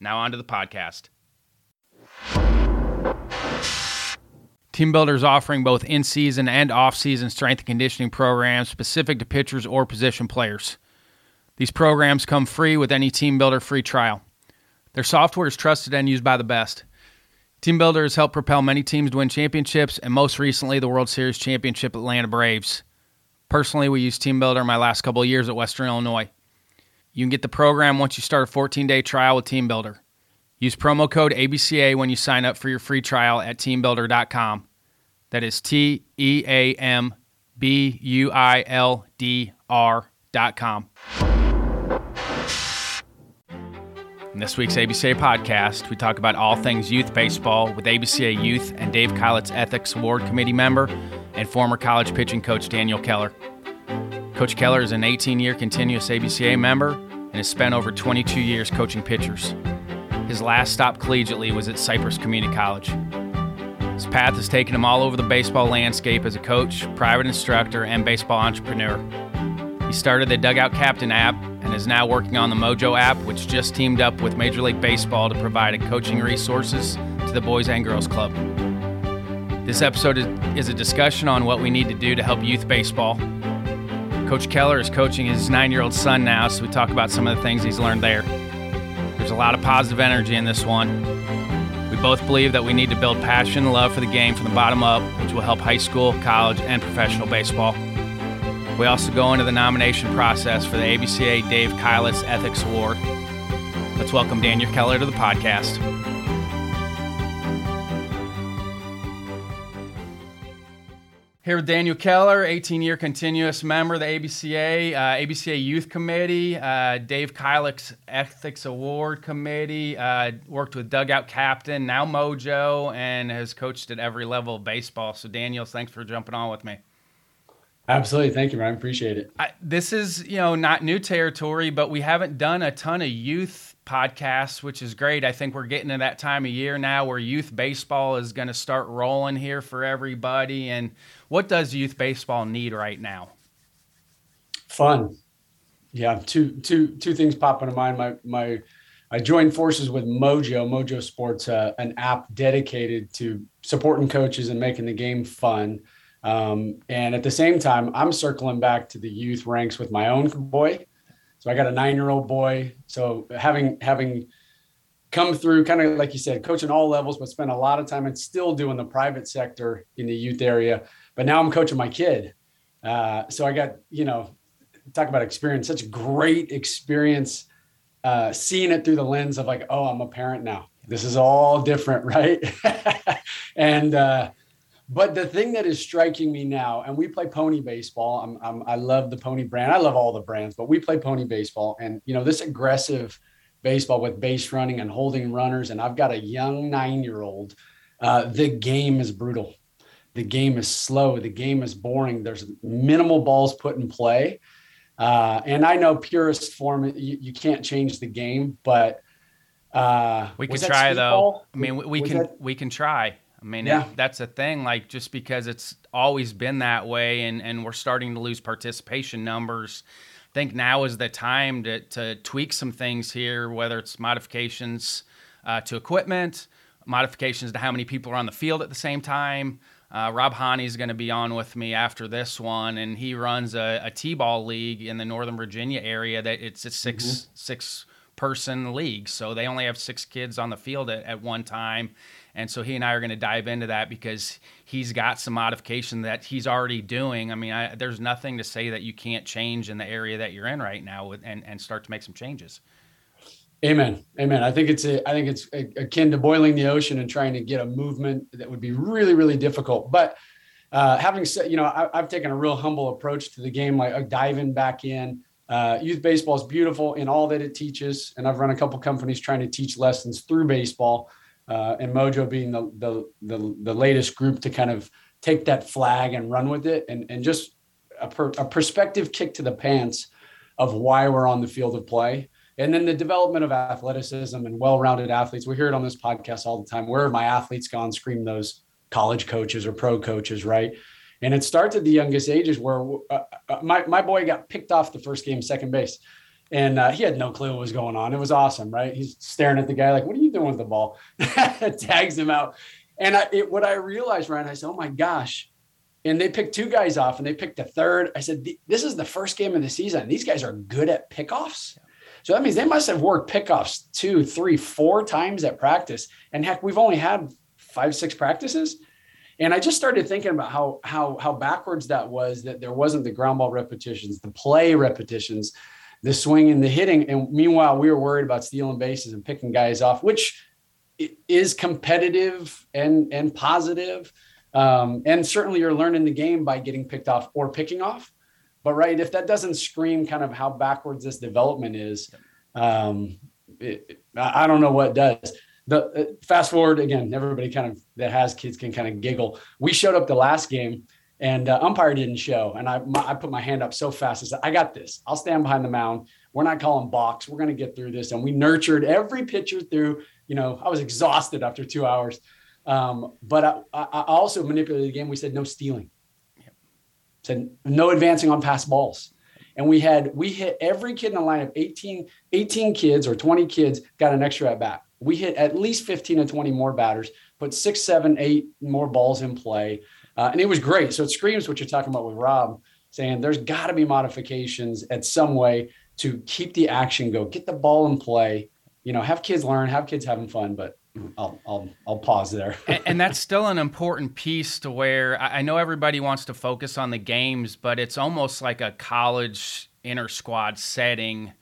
Now, on to the podcast. TeamBuildr is offering both in season and off season strength and conditioning programs specific to pitchers or position players. These programs come free with any TeamBuildr free trial. Their software is trusted and used by the best. TeamBuildr has helped propel many teams to win championships, and most recently, the World Series championship Atlanta Braves. Personally, we used Team Builder my last couple years at Western Illinois. You can get the program once you start a 14 day trial with TeamBuildr. Use promo code ABCA when you sign up for your free trial at teambuildr.com. That is T E A M B U I L D R.com. In this week's ABCA podcast, we talk about all things youth baseball with ABCA Youth and Dave Keilitz Ethics Award Committee member and former college pitching coach Daniel Keller. Coach Keller is an 18 year continuous ABCA member and has spent over 22 years coaching pitchers. His last stop collegiately was at Cypress Community College. His path has taken him all over the baseball landscape as a coach, private instructor, and baseball entrepreneur. He started the Dugout Captain app and is now working on the Mojo app, which just teamed up with Major League Baseball to provide coaching resources to the Boys and Girls Club. This episode is a discussion on what we need to do to help youth baseball Coach Keller is coaching his nine year old son now, so we talk about some of the things he's learned there. There's a lot of positive energy in this one. We both believe that we need to build passion and love for the game from the bottom up, which will help high school, college, and professional baseball. We also go into the nomination process for the ABCA Dave Keilitz Ethics Award. Let's welcome Daniel Keller to the podcast. Here with Daniel Keller, 18 year continuous member of the ABCA, uh, ABCA Youth Committee, uh, Dave Keilitz Ethics Award Committee, uh, worked with Dugout Captain, now Mojo, and has coached at every level of baseball. So, Daniel, thanks for jumping on with me. Absolutely. Thank you, Ryan. Appreciate it. I, this is, you know, not new territory, but we haven't done a ton of youth podcasts, which is great. I think we're getting to that time of year now where youth baseball is going to start rolling here for everybody. And what does youth baseball need right now? Fun. Yeah, two two two things pop into mind. My my I joined forces with Mojo, Mojo Sports, uh, an app dedicated to supporting coaches and making the game fun. Um, and at the same time, I'm circling back to the youth ranks with my own boy. So I got a nine-year-old boy. So having having come through, kind of like you said, coaching all levels, but spent a lot of time and still doing the private sector in the youth area but now I'm coaching my kid. Uh, so I got, you know, talk about experience, such great experience, uh, seeing it through the lens of like, oh, I'm a parent now. This is all different, right? and, uh, but the thing that is striking me now, and we play pony baseball. I'm, I'm, i love the pony brand. I love all the brands, but we play pony baseball. And, you know, this aggressive baseball with base running and holding runners. And I've got a young nine year old. Uh, the game is brutal the game is slow, the game is boring. There's minimal balls put in play. Uh, and I know purist form, you, you, can't change the game, but Uh, we can try though. I mean, we, we can that? we can try. I mean, yeah. it, that's a thing. Like just because it's always been that way, and and we're starting to lose participation numbers. I think now is the time to to tweak some things here, whether it's modifications uh, to equipment, modifications to how many people are on the field at the same time. Uh, Rob Haney is going to be on with me after this one, and he runs a, a T-ball league in the Northern Virginia area. That it's a 6 mm-hmm. six person league, so they only have six kids on the field at, at one time. And so he and I are going to dive into that because he's got some modification that he's already doing. I mean, I, there's nothing to say that you can't change in the area that you're in right now and, and start to make some changes. Amen. Amen. I think it's a, I think it's akin to boiling the ocean and trying to get a movement that would be really, really difficult. But uh, having said, you know, I, have taken a real humble approach to the game, like diving back in. Uh, youth baseball is beautiful in all that it teaches, and I've run a couple companies trying to teach lessons through baseball, uh, and Mojo being the, the, the the latest group to kind of take that flag and run with it, and and just a, per, a perspective kick to the pants of why we're on the field of play and then the development of athleticism and well-rounded athletes. We hear it on this podcast all the time. Where are my athletes gone? Scream those college coaches or pro coaches, right? And it starts at the youngest ages where uh, uh, my, my boy got picked off the first game, second base. And uh, he had no clue what was going on. It was awesome, right? He's staring at the guy like, what are you doing with the ball? Tags him out. And I, it, what I realized, Ryan, I said, oh my gosh. And they picked two guys off and they picked a third. I said, this is the first game of the season. These guys are good at pickoffs. So that means they must have worked pickoffs two, three, four times at practice. And heck, we've only had five, six practices. And I just started thinking about how how how backwards that was that there wasn't the ground ball repetitions, the play repetitions, the swing and the hitting. And meanwhile, we were worried about stealing bases and picking guys off, which is competitive and and positive. Um, and certainly you're learning the game by getting picked off or picking off. But right, if that doesn't scream kind of how backwards this development is, um, it, I don't know what does. The uh, fast forward again, everybody kind of that has kids can kind of giggle. We showed up the last game and uh, umpire didn't show, and I my, I put my hand up so fast. I said, "I got this. I'll stand behind the mound. We're not calling box. We're going to get through this." And we nurtured every pitcher through. You know, I was exhausted after two hours, um, but I, I also manipulated the game. We said no stealing said no advancing on pass balls. And we had, we hit every kid in the lineup, 18, 18 kids or 20 kids got an extra at bat. We hit at least 15 to 20 more batters, put six, seven, eight more balls in play. Uh, and it was great. So it screams what you're talking about with Rob saying there's got to be modifications at some way to keep the action go, get the ball in play, you know, have kids learn, have kids having fun, but I'll I'll I'll pause there. and, and, that's still an important piece to where I, I know everybody wants to focus on the games, but it's almost like a college inter squad setting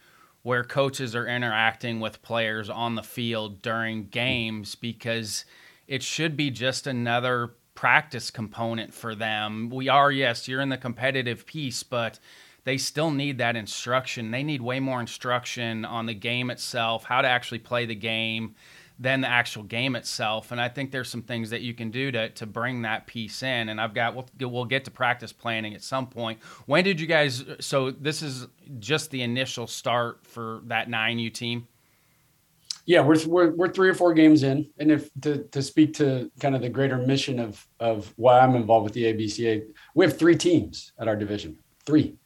where coaches are interacting with players on the field during games because it should be just another practice component for them. We are, yes, you're in the competitive piece, but they still need that instruction. They need way more instruction on the game itself, how to actually play the game than the actual game itself. And I think there's some things that you can do to to bring that piece in. And I've got we'll, we'll get to practice planning at some point. When did you guys? So this is just the initial start for that nine U team. Yeah, we're, we're we're three or four games in, and if to to speak to kind of the greater mission of of why I'm involved with the ABCA, we have three teams at our division, three,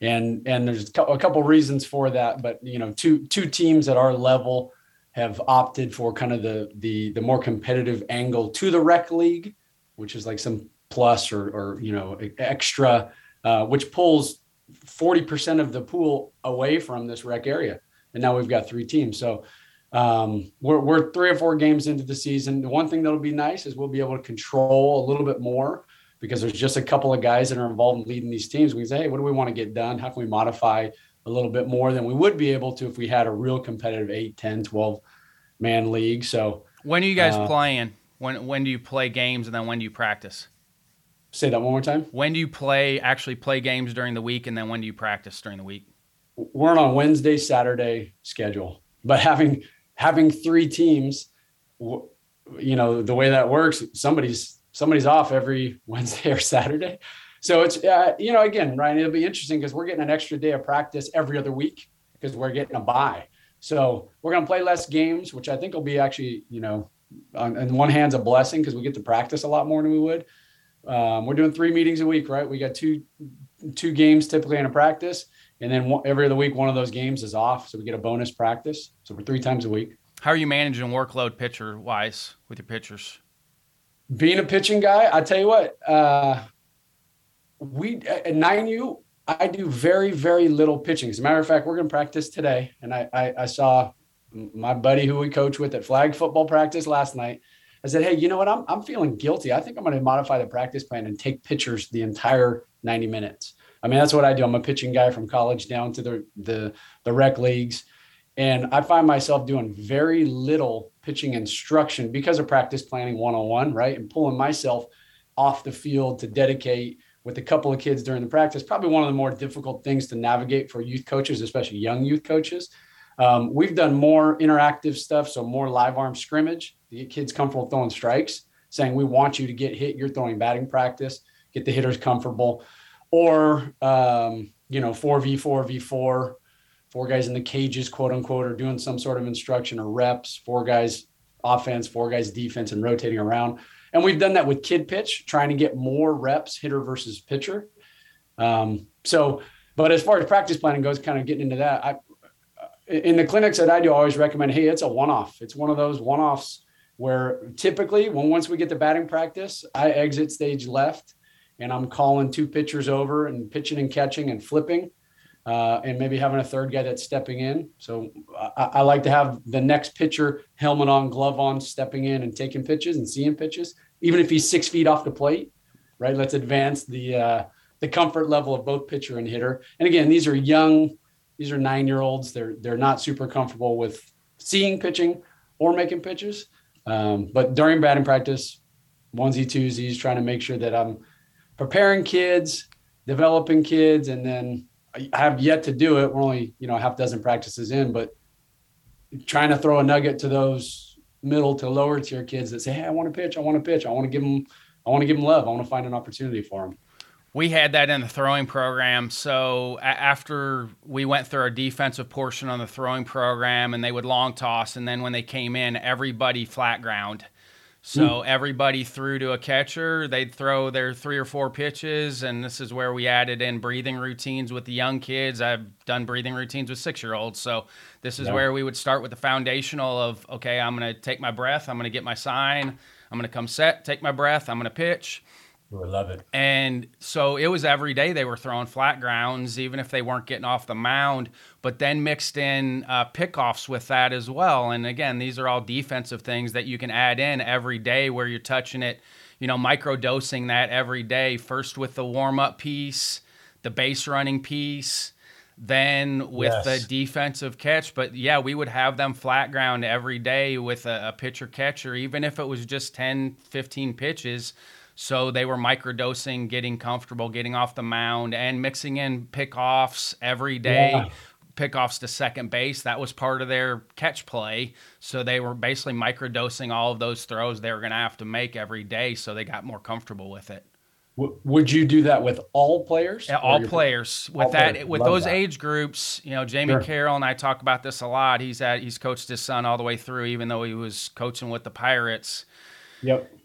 and and there's a couple reasons for that, but you know, two two teams at our level have opted for kind of the the the more competitive angle to the rec league, which is like some plus or or you know extra, uh, which pulls forty percent of the pool away from this rec area. And now we've got three teams, so um, we're we're three or four games into the season. The one thing that'll be nice is we'll be able to control a little bit more because there's just a couple of guys that are involved in leading these teams. We say, hey, what do we want to get done? How can we modify a little bit more than we would be able to if we had a real competitive 8, 10, 12 man league. So when are you guys uh, playing? When when do you play games and then when do you practice? Say that one more time. When do you play actually play games during the week and then when do you practice during the week? We're on a Wednesday, Saturday schedule. But having having three teams, you know, the way that works, somebody's somebody's off every Wednesday or Saturday. So it's uh, you know again, Ryan, it'll be interesting because we're getting an extra day of practice every other week because we're getting a bye. So we're going to play less games, which I think will be actually, you know, on, on one hand's a blessing because we get to practice a lot more than we would. Um, we're doing three meetings a week, right? We got two two games typically in a practice, and then one, every other week one of those games is off, so we get a bonus practice. So we're three times a week. How are you managing workload pitcher wise with your pitchers? Being a pitching guy, I tell you what, uh, we at 9U, I do very, very little pitching. As a matter of fact, we're going to practice today. And I, I, I, saw my buddy who we coach with at flag football practice last night. I said, Hey, you know what? I'm, I'm feeling guilty. I think I'm going to modify the practice plan and take pictures the entire 90 minutes. I mean, that's what I do. I'm a pitching guy from college down to the, the, the rec leagues. And I find myself doing very little pitching instruction because of practice planning 101, right? And pulling myself off the field to dedicate with a couple of kids during the practice, probably one of the more difficult things to navigate for youth coaches, especially young youth coaches. Um, we've done more interactive stuff, so more live arm scrimmage to get kids comfortable throwing strikes, saying we want you to get hit. You're throwing batting practice, get the hitters comfortable, or um, you know, four v four v four four guys in the cages, quote unquote, or doing some sort of instruction or reps, four guys offense, four guys defense, and rotating around. And we've done that with kid pitch, trying to get more reps, hitter versus pitcher. Um, so, but as far as practice planning goes, kind of getting into that, I, in the clinics that I do, I always recommend, hey, it's a one-off. It's one of those one-offs where typically, when once we get to batting practice, I exit stage left, and I'm calling two pitchers over and pitching and catching and flipping uh, and maybe having a third guy that's stepping in. So I, I, like to have the next pitcher, helmet on, glove on, stepping in and taking pitches and seeing pitches, even if he's six feet off the plate. Right. Let's advance the uh, the comfort level of both pitcher and hitter. And again, these are young. These are nine year olds. They're they're not super comfortable with seeing pitching or making pitches. Um, but during batting practice, onesie twosies, trying to make sure that I'm preparing kids, developing kids, and then I have yet to do it. We're only, you know, half dozen practices in, but trying to throw a nugget to those middle to lower tier kids that say, Hey, I want to pitch. I want to pitch. I want to give them, I want to give them love. I want to find an opportunity for them. We had that in the throwing program. So after we went through our defensive portion on the throwing program and they would long toss. And then when they came in, everybody flat ground so mm. everybody threw to a catcher. They'd throw their three or four pitches, and this is where we added in breathing routines with the young kids. I've done breathing routines with six year olds. So this is yeah. where we would start with the foundational of okay, I'm going to take my breath, I'm going to get my sign, I'm going to come set, take my breath, I'm going to pitch. I love it. And so it was every day they were throwing flat grounds, even if they weren't getting off the mound, but then mixed in uh, pickoffs with that as well. And again, these are all defensive things that you can add in every day where you're touching it, you know, micro dosing that every day, first with the warm up piece, the base running piece. Then with yes. the defensive catch, but yeah, we would have them flat ground every day with a, a pitcher catcher, even if it was just 10, 15 pitches so they were microdosing, getting comfortable, getting off the mound, and mixing in pickoffs every day. Yeah. Pickoffs to second base. That was part of their catch play. So they were basically microdosing all of those throws they were going to have to make every day. So they got more comfortable with it. Would you do that with all players? Yeah, all players. With all that, players. with Love those that. age groups, you know, Jamie sure. Carroll and I talk about this a lot. He's at he's coached his son all the way through, even though he was coaching with the Pirates. Yep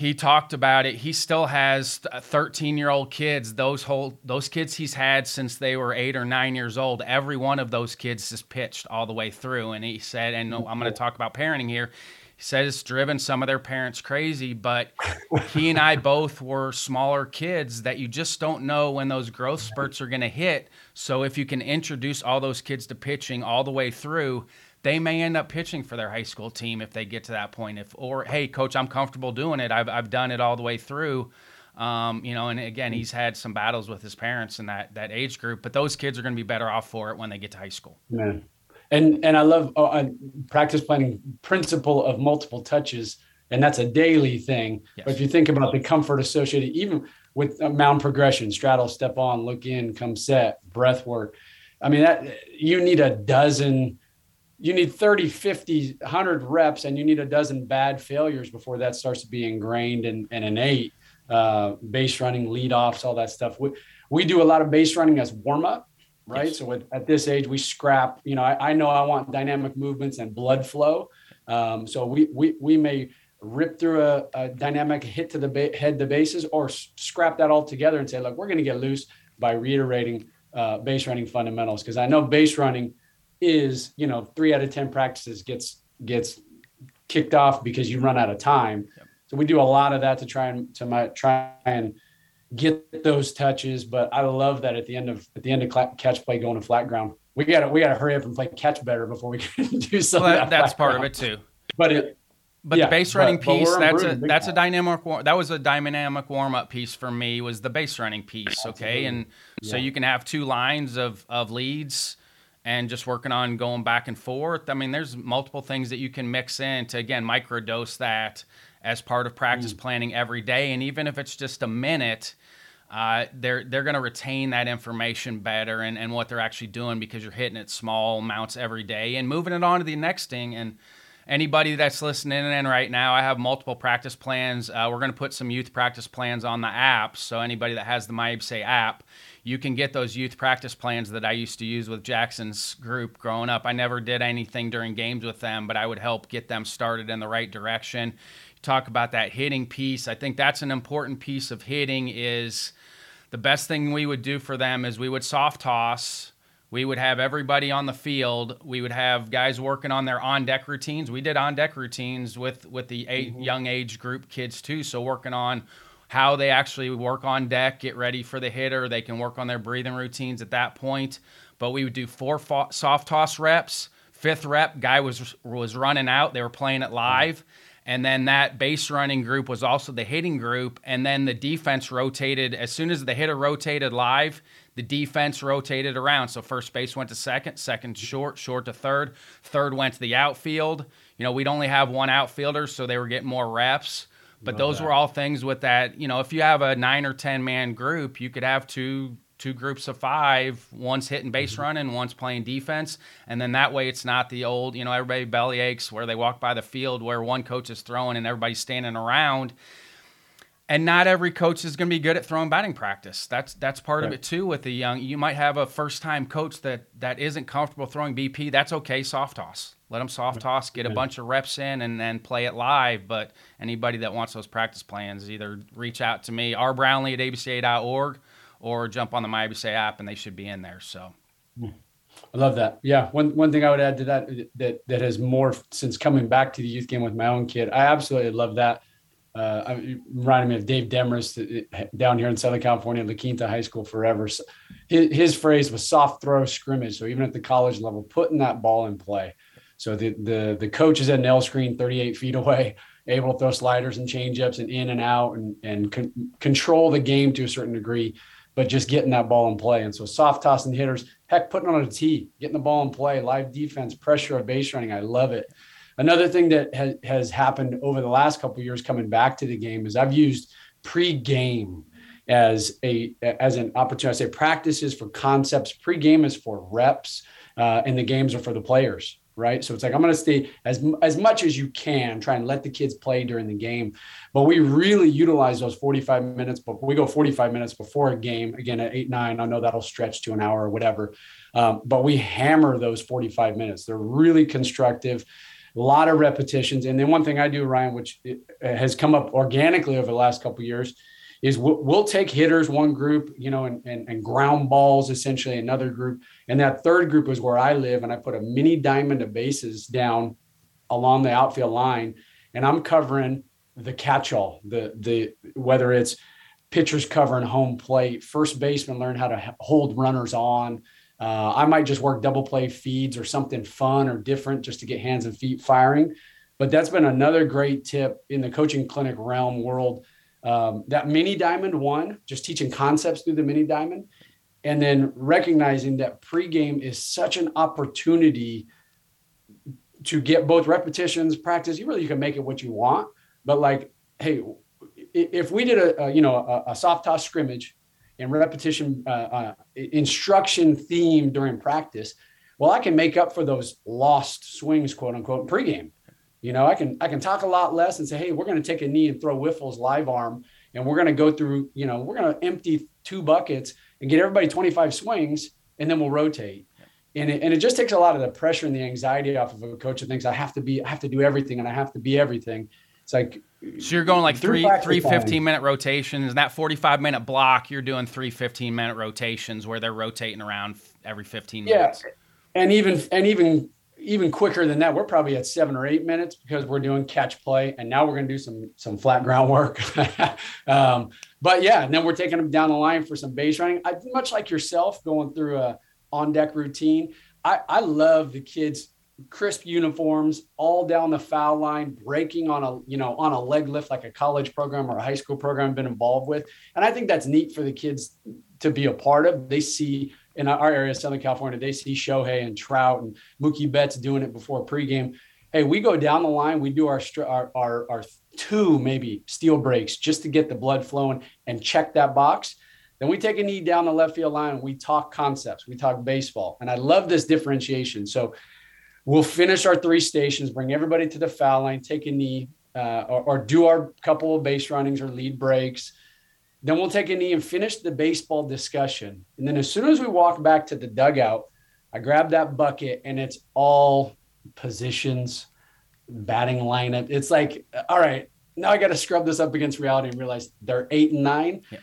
he talked about it. He still has 13 year old kids. Those whole those kids he's had since they were eight or nine years old. Every one of those kids has pitched all the way through. And he said, and I'm going to talk about parenting here. He said it's driven some of their parents crazy, but he and I both were smaller kids that you just don't know when those growth spurts are going to hit. So if you can introduce all those kids to pitching all the way through, they may end up pitching for their high school team if they get to that point. If or hey, coach, I'm comfortable doing it. I've I've done it all the way through. Um, you know, and again, he's had some battles with his parents in that that age group, but those kids are going to be better off for it when they get to high school. Man, and and I love uh, practice planning principle of multiple touches, and that's a daily thing. Yes. But if you think about the comfort associated, even with mound progression, straddle, step on, look in, come set, breath work. I mean, that you need a dozen you need 30 50 100 reps and you need a dozen bad failures before that starts to be ingrained and, and innate uh, base running lead offs all that stuff we, we do a lot of base running as warm up right? Yes. So with, at this age, we scrap. You know, I, I, know I want dynamic movements and blood flow. Um, so we we we may rip through a, a dynamic hit to the ba- head the bases or s- scrap that all together and say, look, we're going to get loose by reiterating uh, base running fundamentals because I know base running is you know three out of ten practices gets gets kicked off because you run out of time. Yep. So we do a lot of that to try and to my, try and get those touches. But I love that at the end of at the end of catch play going to flat ground, we got to we got to hurry up and play catch better before we can do something. Well, that that's part ground. of it too. But it, but yeah, the base running but, piece but that's a that's a dynamic that was a dynamic warm up piece for me was the base running piece okay and yeah. so you can have two lines of of leads and just working on going back and forth i mean there's multiple things that you can mix in to again microdose that as part of practice mm. planning every day and even if it's just a minute uh, they're they're going to retain that information better and, and what they're actually doing because you're hitting it small amounts every day and moving it on to the next thing and anybody that's listening in right now, I have multiple practice plans. Uh, we're going to put some youth practice plans on the app. So anybody that has the MyABCA app, you can get those youth practice plans that I used to use with Jackson's group growing up. I never did anything during games with them, but I would help get them started in the right direction. Talk about that hitting piece. I think that's an important piece of hitting is the best thing we would do for them is we would soft toss we would have everybody on the field. We would have guys working on their on deck routines. We did on deck routines with with the mm-hmm. young age group kids too. So working on how they actually work on deck, get ready for the hitter. They can work on their breathing routines at that point. But we would do four fo- soft toss reps. Fifth rep, guy was was running out. They were playing it live. And then that base running group was also the hitting group. And then the defense rotated. As soon as the hitter rotated live, the defense rotated around. So first base went to second, second short, short to third, third went to the outfield. You know, we'd only have one outfielder, so they were getting more reps. But Love those that. were all things with that. You know, if you have a nine or ten man group, you could have two two groups of five. One's hitting base mm-hmm. running, one's playing defense, and then that way it's not the old, you know, everybody belly aches where they walk by the field where one coach is throwing and everybody's standing around and not every coach is going to be good at throwing batting practice. That's that's part right. of it too. With the young, you might have a first time coach that that isn't comfortable throwing BP. That's okay. Soft toss. Let them soft toss, get a bunch of reps in, and then play it live. But anybody that wants those practice plans, either reach out to me, r brownlee at abca.org, or jump on the MyABCA app, and they should be in there. So. I love that. Yeah. One one thing I would add to that that that has morphed since coming back to the youth game with my own kid. I absolutely love that uh, reminded me of Dave Demarest uh, down here in Southern California, La Quinta High School forever. So his, his, phrase was soft throw scrimmage. So even at the college level, putting that ball in play. So the the the coach is at an L screen 38 feet away, able to throw sliders and changeups and in and out and and con- control the game to a certain degree, but just getting that ball in play. And so soft tossing hitters, heck, putting on a tee, getting the ball in play, live defense, pressure of base running. I love it. Another thing that has, has happened over the last couple years coming back to the game is I've used pre-game as a as an opportunity. I say practices for concepts. Pre-game is for reps, uh, and the games are for the players right? So it's like I'm going to stay as as much as you can, try and let the kids play during the game. But we really utilize those 45 minutes. But we go 45 minutes before a game again at eight nine. I know that'll stretch to an hour or whatever, um, but we hammer those 45 minutes. They're really constructive a lot of repetitions. And then one thing I do, Ryan, which has come up organically over the last couple years, is we'll, we'll, take hitters one group, you know, and, and, and ground balls essentially another group, and that third group is where I live, and I put a mini diamond of bases down along the outfield line, and I'm covering the catch-all, the the whether it's pitchers covering home plate, first baseman learn how to hold runners on, uh, I might just work double play feeds or something fun or different just to get hands and feet firing. But that's been another great tip in the coaching clinic realm world. Um, that mini diamond one, just teaching concepts through the mini diamond, and then recognizing that pregame is such an opportunity to get both repetitions, practice. You really you can make it what you want, but like, hey, if we did a, a you know a, a soft toss scrimmage and repetition uh, uh, instruction theme during practice, well, I can make up for those lost swings, quote unquote, pregame. You know, I can I can talk a lot less and say, hey, we're going to take a knee and throw Wiffles live arm, and we're going to go through. You know, we're going to empty two buckets and get everybody 25 swings, and then we'll rotate. And it, and it just takes a lot of the pressure and the anxiety off of a coach who thinks I have to be, I have to do everything and I have to be everything. It's like, so you're going like three, three 15 minute rotations. That 45 minute block, you're doing three 15 minute rotations where they're rotating around every 15 minutes. Yeah. And even, and even even quicker than that. We're probably at seven or eight minutes because we're doing catch play, and now we're going to do some some flat ground work. um, but yeah, and then we're taking them down the line for some base running. I, much like yourself, going through a on deck routine. I, I love the kids crisp uniforms all down the foul line breaking on a you know on a leg lift like a college program or a high school program been involved with and i think that's neat for the kids to be a part of they see in our area, Southern California, they see Shohei and Trout and Mookie Betts doing it before pregame. Hey, we go down the line, we do our, our, our, our two maybe steal breaks just to get the blood flowing and check that box. Then we take a knee down the left field line we talk concepts, we talk baseball. And I love this differentiation. So we'll finish our three stations, bring everybody to the foul line, take a knee, uh, or, or, do our couple of base runnings or lead breaks, then we'll take a knee and finish the baseball discussion. And then as soon as we walk back to the dugout, I grab that bucket and it's all positions, batting lineup. It's like, all right, now I got to scrub this up against reality and realize they're eight and nine. Yeah.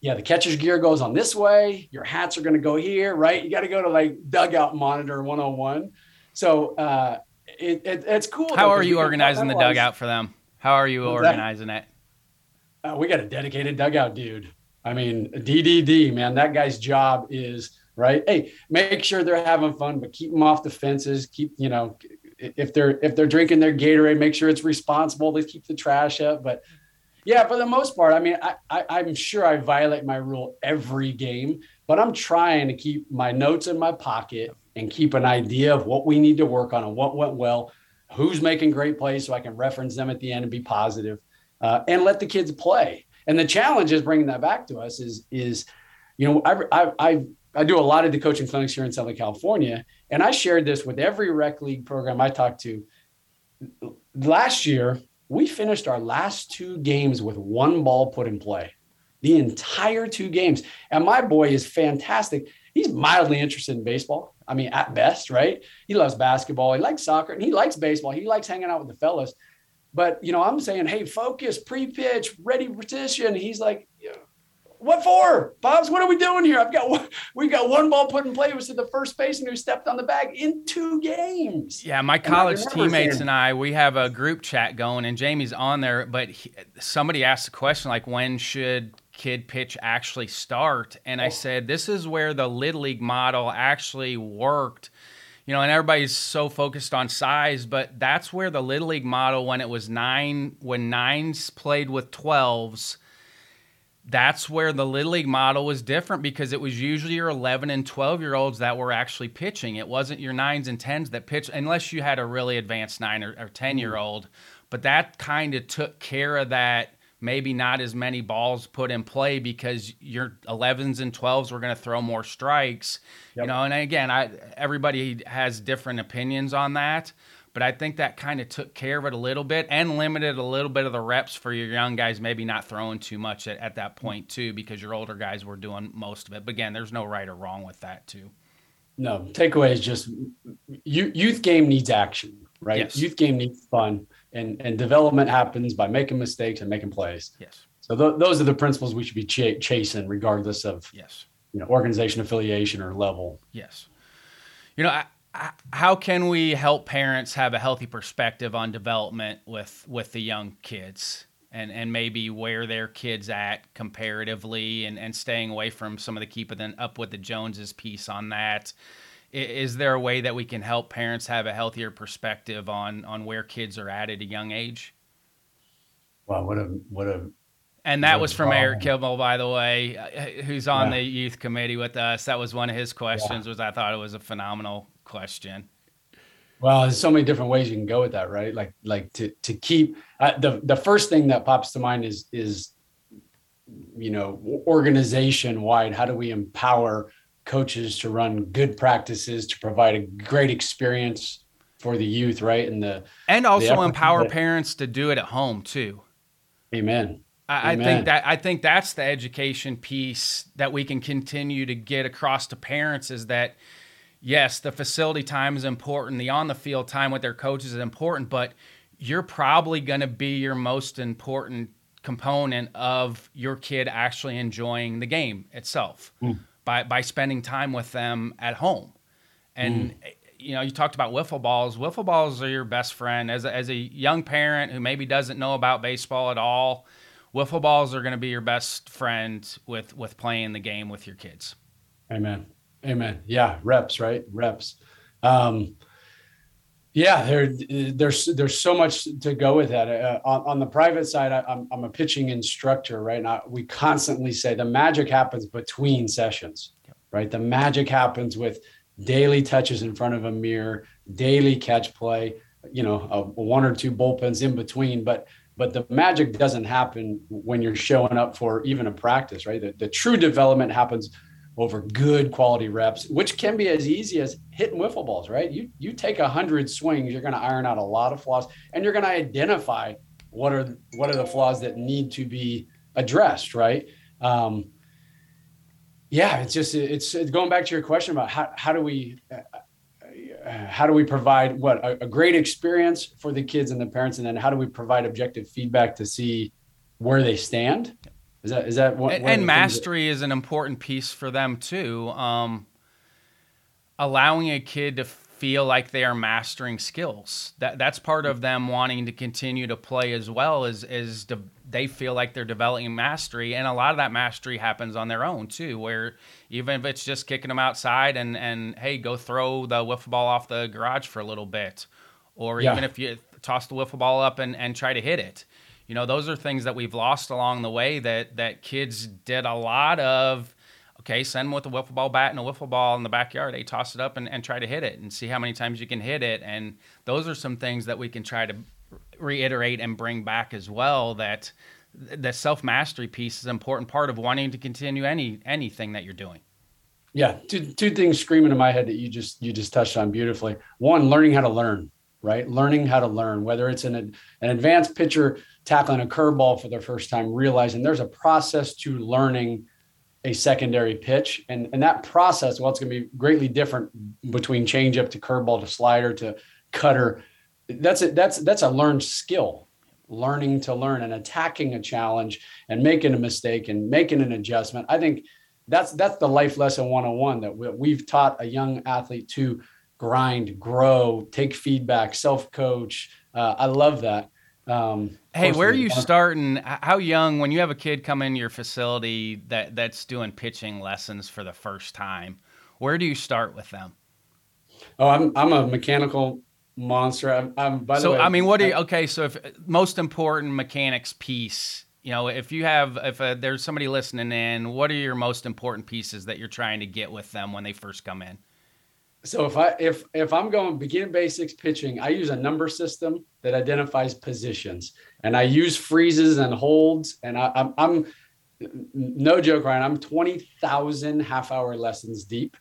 yeah, the catcher's gear goes on this way. Your hats are going to go here, right? You got to go to like dugout monitor 101. So uh, it, it, it's cool. How are you organizing the dugout for them? How are you organizing that? Uh, we got a dedicated dugout dude. I mean, DDD, man, that guy's job is right. Hey, make sure they're having fun, but keep them off the fences. Keep, you know, if they're if they're drinking their Gatorade, make sure it's responsible. They keep the trash up. But yeah, for the most part, I mean, I, I I'm sure I violate my rule every game, but I'm trying to keep my notes in my pocket and keep an idea of what we need to work on and what went well, who's making great plays, so I can reference them at the end and be positive uh, and let the kids play. And the challenge is bringing that back to us is is you know I, I I do a lot of the coaching clinics here in Southern California, and I shared this with every rec league program I talked to. Last year, we finished our last two games with one ball put in play, the entire two games. And my boy is fantastic. He's mildly interested in baseball. I mean, at best, right? He loves basketball. He likes soccer, and he likes baseball. He likes hanging out with the fellas. But you know, I'm saying, hey, focus, pre-pitch, ready position. He's like, what for, Bobs? What are we doing here? I've got one, we got one ball put in play. It was to the first baseman who stepped on the bag in two games. Yeah, my college and teammates saying, and I, we have a group chat going, and Jamie's on there. But he, somebody asked the question like, when should kid pitch actually start? And I oh. said, this is where the little league model actually worked you know, and everybody's so focused on size, but that's where the little league model, when it was nine, when nines played with twelves, that's where the little league model was different because it was usually your 11 and 12 year olds that were actually pitching. It wasn't your nines and tens that pitched, unless you had a really advanced nine or, or 10 year old. Mm. But that kind of took care of that maybe not as many balls put in play because your 11s and 12s were going to throw more strikes yep. you know? And again i everybody has different opinions on that but i think that kind of took care of it a little bit and limited a little bit of the reps for your young guys maybe not throwing too much at, at that point too because your older guys were doing most of it. But again there's no right or wrong with that too. No takeaway is just youth game needs action right? Yes. youth game needs fun and and development happens by making mistakes and making plays. Yes. So th- those are the principles we should be ch- chasing, regardless of yes, you know, organization affiliation or level. Yes. You know, I, I, how can we help parents have a healthy perspective on development with with the young kids? And, and maybe where their kids at comparatively and, and staying away from some of the keeping up with the Joneses piece on that is there a way that we can help parents have a healthier perspective on on where kids are at at a young age? Wow, what a what a and that was from Eric Kimmel, by the way, uh, who's on yeah. the youth committee with us. That was one of his questions. Yeah. Was I thought it was a phenomenal question. Well, there's so many different ways you can go with that, right? Like, like to to keep uh, the the first thing that pops to mind is is you know organization wide. How do we empower coaches to run good practices to provide a great experience for the youth, right? And the and also the empower parents to do it at home too. Amen. I, I think that I think that's the education piece that we can continue to get across to parents is that yes, the facility time is important, the on the field time with their coaches is important, but you're probably going to be your most important component of your kid actually enjoying the game itself mm. By by spending time with them at home. And mm. you know, you talked about wiffle balls. Wiffle balls are your best friend as a, as a young parent who maybe doesn't know about baseball at all. Wiffle balls are going to be your best friend with with playing the game with your kids. Amen. Amen. Yeah, reps, right? Reps. Um, yeah, there, there's there's so much to go with that. Uh, on, on, the private side, I, am I'm a pitching instructor, right? Now we constantly say the magic happens between sessions, right? The magic happens with daily touches in front of a mirror, daily catch play, you know, a, one or two bullpens in between. But but the magic doesn't happen when you're showing up for even a practice, right? The, the true development happens over good quality reps, which can be as easy as hitting wiffle balls, right? You you take a hundred swings, you're going to iron out a lot of flaws, and you're going to identify what are what are the flaws that need to be addressed, right? Um, yeah, it's just it's, it's going back to your question about how how do we uh, how do we provide what a, a great experience for the kids and the parents, and then how do we provide objective feedback to see where they stand? Is that is that what? And, and mastery that- is an important piece for them too. Um, allowing a kid to feel like they are mastering skills. That that's part of them wanting to continue to play as well as is de- they feel like they're developing mastery, and a lot of that mastery happens on their own too. Where even if it's just kicking them outside and and hey, go throw the wiffle ball off the garage for a little bit, or yeah. even if you toss the wiffle ball up and and try to hit it you know those are things that we've lost along the way that that kids did a lot of okay send them with a wiffle ball bat and a wiffle ball in the backyard. They toss it up and, and try to hit it and see how many times you can hit it. And those are some things that we can try to reiterate and bring back as well that the self mastery piece is an important part of wanting to continue any anything that you're doing. Yeah two, two things screaming in my head that you just you just touched on beautifully. One learning how to learn right? Learning how to learn whether it's an, an advanced pitcher tackling a curveball for the first time, realizing there's a process to learning a secondary pitch. And, and that process, well, it's going to be greatly different between changeup to curveball to slider to cutter. That's it. That's that's a learned skill, learning to learn and attacking a challenge and making a mistake and making an adjustment. I think that's that's the life lesson 101 that we've taught a young athlete to grind, grow, take feedback, self coach. Uh, I love that. Um, hey, where are you starting? How young? When you have a kid come in your facility that that's doing pitching lessons for the first time, where do you start with them? Oh, I'm I'm a mechanical monster. I'm, I'm by so the way. I mean, what do you? Okay, so if most important mechanics piece, you know, if you have if uh, there's somebody listening in, what are your most important pieces that you're trying to get with them when they first come in? So if I if if I'm going begin basics pitching, I use a number system that identifies positions, and I use freezes and holds, and I, I'm I'm no joke, Ryan. I'm twenty thousand half hour lessons deep.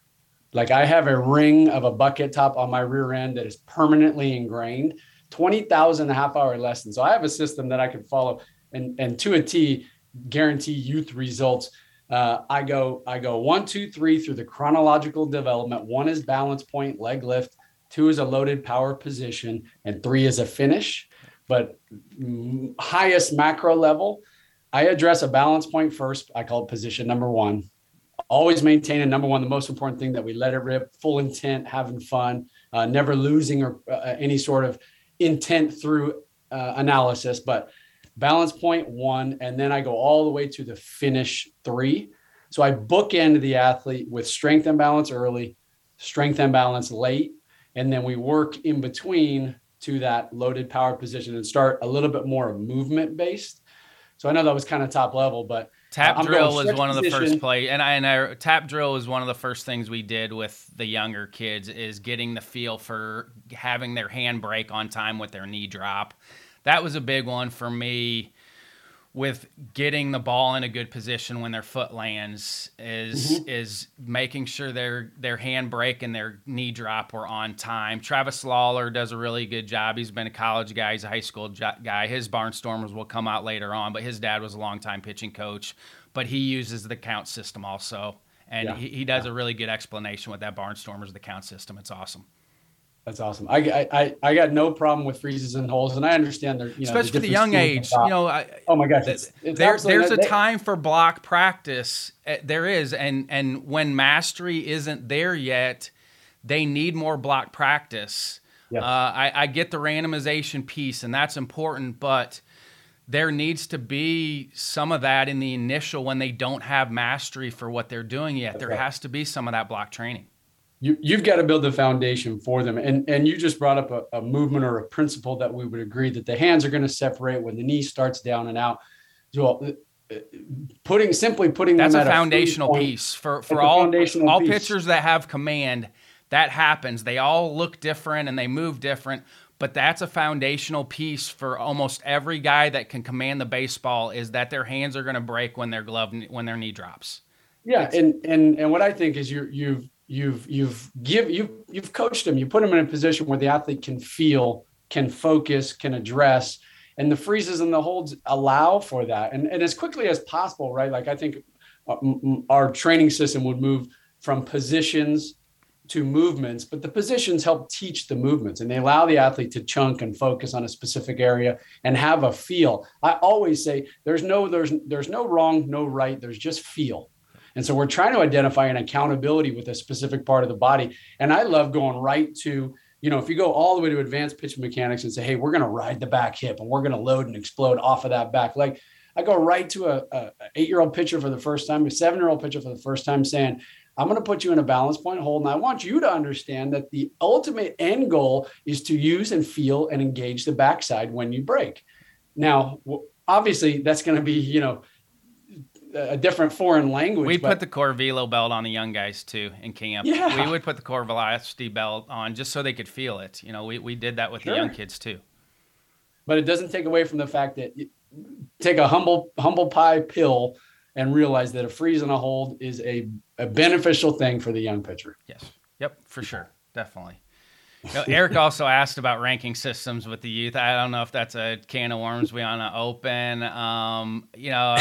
Like I have a ring of a bucket top on my rear end that is permanently ingrained. 20,000 half hour lessons. So I have a system that I can follow and, and to a T guarantee youth results uh, I go I go one two three through the chronological development. One is balance point, leg lift. Two is a loaded power position, and three is a finish. But highest macro level, I address a balance point first. I call it position number one. Always maintain a number one. The most important thing that we let it rip, full intent, having fun, uh, never losing or uh, any sort of intent through uh, analysis. But balance point one, and then I go all the way to the finish three. So I bookend the athlete with strength and balance early, strength and balance late, and then we work in between to that loaded power position and start a little bit more movement based. So I know that was kind of top level, but tap uh, drill was one position. of the first play, and I, and I tap drill was one of the first things we did with the younger kids is getting the feel for having their hand break on time with their knee drop that was a big one for me with getting the ball in a good position when their foot lands is mm-hmm. is making sure their their hand break and their knee drop were on time. Travis Lawler does a really good job. He's been a college guy, he's a high school guy. His barnstormers will come out later on, but his dad was a longtime pitching coach. But he uses the count system also, and yeah. he, he does yeah. a really good explanation with that barnstormers the count system. It's awesome. That's awesome. I, I I got no problem with freezes and holes, and I understand they're you know, especially the for the young age. You know, I, oh my gosh, it's, it's there, there's a they, time for block practice. Eh, there is, and and when mastery isn't there yet, they need more block practice. Uh, I, I get the randomization piece, and that's important, but there needs to be some of that in the initial when they don't have mastery for what they're doing yet. There has to be some of that block training you, you've got to build the foundation for them. And, and you just brought up a, a movement or a principle that we would agree that the hands are going to separate when the knee starts down and out. So uh, putting simply putting that's a foundational a piece for, for all, all piece. pitchers that have command. That happens. They all look different and they move different, but that's a foundational piece for almost every guy that can command the baseball is that their hands are going to break when their glove when their knee drops. Yeah, and and and what I think is you you've you've you've give you you've coached them. You put them in a position where the athlete can feel can focus can address and the freezes and the holds allow for that. And, and as quickly as possible right? Like i think uh, our training system would move from positions to movements but the positions help teach the movements and they allow the athlete to chunk and focus on a specific area and have a feel. I always say there's no there's there's no wrong no right there's just feel and so we're trying to identify an accountability with a specific part of the body. And I love going right to, you know, if you go all the way to advanced pitch mechanics and say, hey, we're going to ride the back hip and we're going to load and explode off of that back leg. I go right to a, a eight-year-old pitcher for the first time, a seven-year-old pitcher for the first time, saying, I'm going to put you in a balance point hold. And I want you to understand that the ultimate end goal is to use and feel and engage the backside when you break. Now, obviously, that's going to be, you know, a different foreign language. We put the core velo belt on the young guys too in camp. Yeah. We would put the core velocity belt on just so they could feel it. You know, we, we did that with sure. the young kids too. But it doesn't take away from the fact that take a humble humble pie pill and realize that a freeze and a hold is a, a beneficial thing for the young pitcher. Yes. Yep, for sure. Definitely. You know, Eric also asked about ranking systems with the youth. I don't know if that's a can of worms we want to open. Um, you know,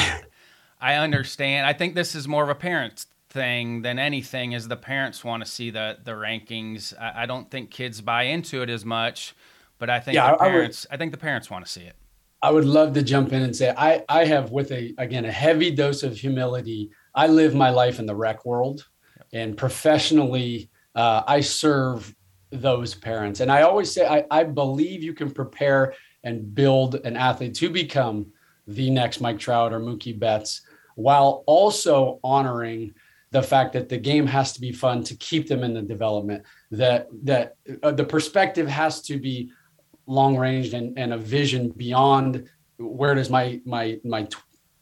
I understand. I think this is more of a parents thing than anything. Is the parents want to see the the rankings? I, I don't think kids buy into it as much, but I think yeah, the parents. I, would, I think the parents want to see it. I would love to jump in and say I I have with a again a heavy dose of humility. I live my life in the rec world, and professionally, uh, I serve those parents. And I always say I, I believe you can prepare and build an athlete to become the next Mike Trout or Mookie Betts while also honoring the fact that the game has to be fun to keep them in the development that that uh, the perspective has to be long range and, and a vision beyond where does my my my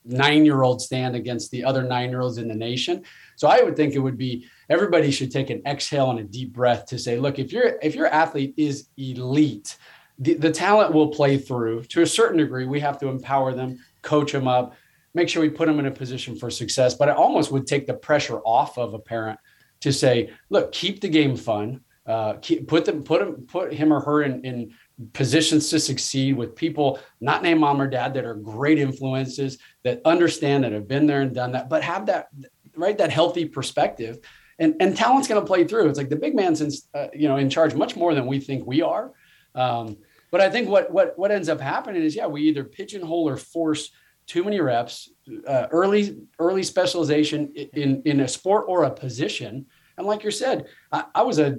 nine year old stand against the other nine year olds in the nation. So i would think it would be everybody should take an exhale and a deep breath to say look if your if your athlete is elite the, the talent will play through. To a certain degree we have to empower them coach them up make sure we put them in a position for success. But it almost would take the pressure off of a parent to say, look, keep the game fun. Uh, keep, put them, put him, put him or her in, in positions to succeed with people not named mom or dad that are great influences that understand that have been there and done that, but have that right that healthy perspective. And and talent's going to play through. It's like the big man's in, uh, you know in charge much more than we think we are. Um, but I think what what what ends up happening is yeah we either pigeonhole or force too many reps, uh, early early specialization in in a sport or a position. And like you said, I, I was a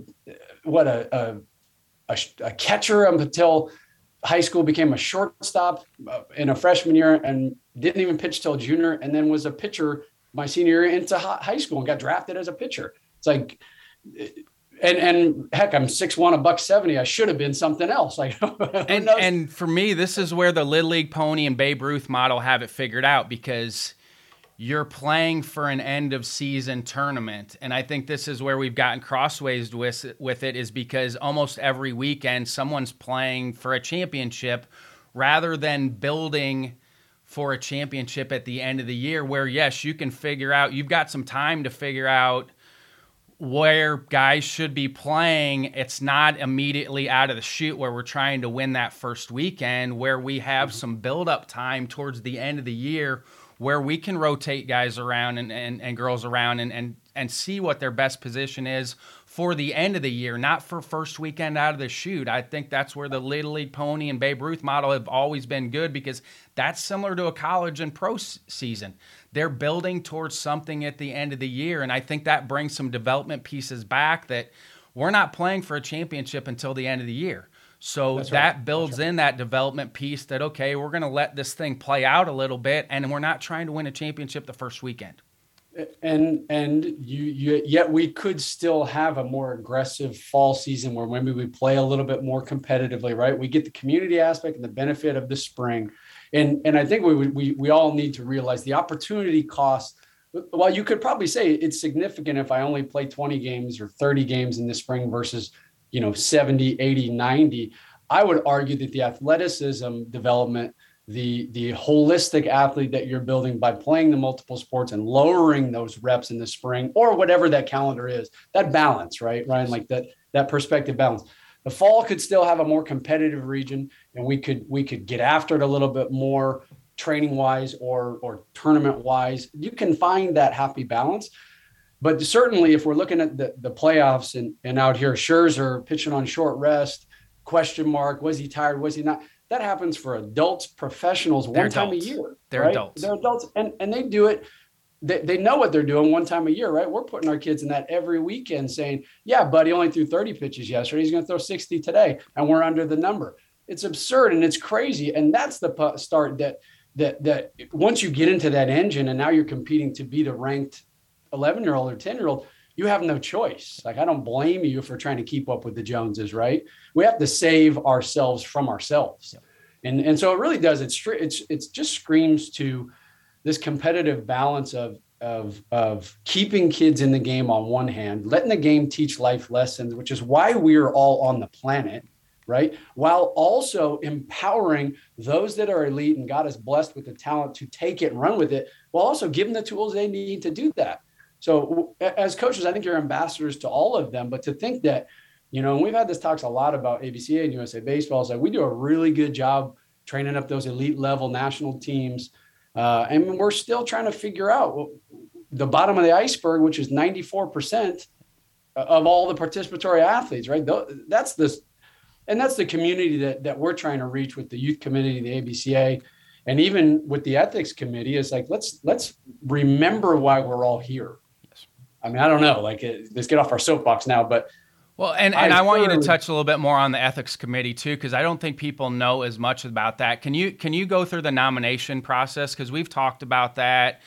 what a, a, a catcher until high school became a shortstop uh, in a freshman year and didn't even pitch till junior and then was a pitcher my senior year into high school and got drafted as a pitcher. It's like and and heck, I'm six one, a buck seventy. I should have been something else. Like, and and for me, this is where the Little League Pony and Babe Ruth model have it figured out because you're playing for an end of season tournament, and I think this is where we've gotten crossways with with it is because almost every weekend someone's playing for a championship rather than building for a championship at the end of the year where yes you can figure out you've got some time to figure out where guys should be playing it's not immediately out of the chute where we're trying to win that first weekend where we have mm-hmm. some build up time towards the end of the year where we can rotate guys around and, and, and girls around and, and and see what their best position is for the end of the year, not for first weekend out of the chute. I think that's where the Little League Pony and Babe Ruth model have always been good because that's similar to a college and pro season. They're building towards something at the end of the year. And I think that brings some development pieces back that we're not playing for a championship until the end of the year. So That's that right. builds right. in that development piece that, okay, we're going to let this thing play out a little bit and we're not trying to win a championship the first weekend and and you, you yet we could still have a more aggressive fall season where maybe we play a little bit more competitively right we get the community aspect and the benefit of the spring and and i think we we, we all need to realize the opportunity cost well you could probably say it's significant if i only play 20 games or 30 games in the spring versus you know 70 80 90 i would argue that the athleticism development the the holistic athlete that you're building by playing the multiple sports and lowering those reps in the spring or whatever that calendar is that balance right ryan? Like that that perspective balance the fall could still have a more competitive region and we could we could get after it a little bit more training wise or or tournament wise you can find that happy balance but certainly if we're looking at the, the playoffs and, and out here Scherzer pitching on short rest question mark was he tired was he not that happens for adults, professionals, one time a year. They're right? adults. They're adults, and and they do it. They, they know what they're doing one time a year, right? We're putting our kids in that every weekend, saying, "Yeah, buddy, only threw 30 pitches yesterday. He's going to throw 60 today, and we're under the number." It's absurd and it's crazy, and that's the start that that that once you get into that engine, and now you're competing to be the ranked 11 year old or 10 year old you have no choice. Like I don't blame you for trying to keep up with the Joneses, right? We have to save ourselves from ourselves. And and so it really does it's it's it's just screams to this competitive balance of of of keeping kids in the game on one hand, letting the game teach life lessons, which is why we're all on the planet, right? While also empowering those that are elite and God has blessed with the talent to take it and run with it, while also giving the tools they need to do that. So as coaches, I think you're ambassadors to all of them. But to think that, you know, and we've had this talks a lot about ABCA and USA Baseball. So we do a really good job training up those elite level national teams. Uh, and we're still trying to figure out the bottom of the iceberg, which is 94% of all the participatory athletes, right? That's this, and that's the community that, that we're trying to reach with the youth committee, the ABCA, and even with the ethics committee is like, let's, let's remember why we're all here I mean, I don't know. Like, it, let's get off our soapbox now, but. Well, and, and I, I want you to touch a little bit more on the ethics committee too, because I don't think people know as much about that. Can you can you go through the nomination process? Because we've talked about that.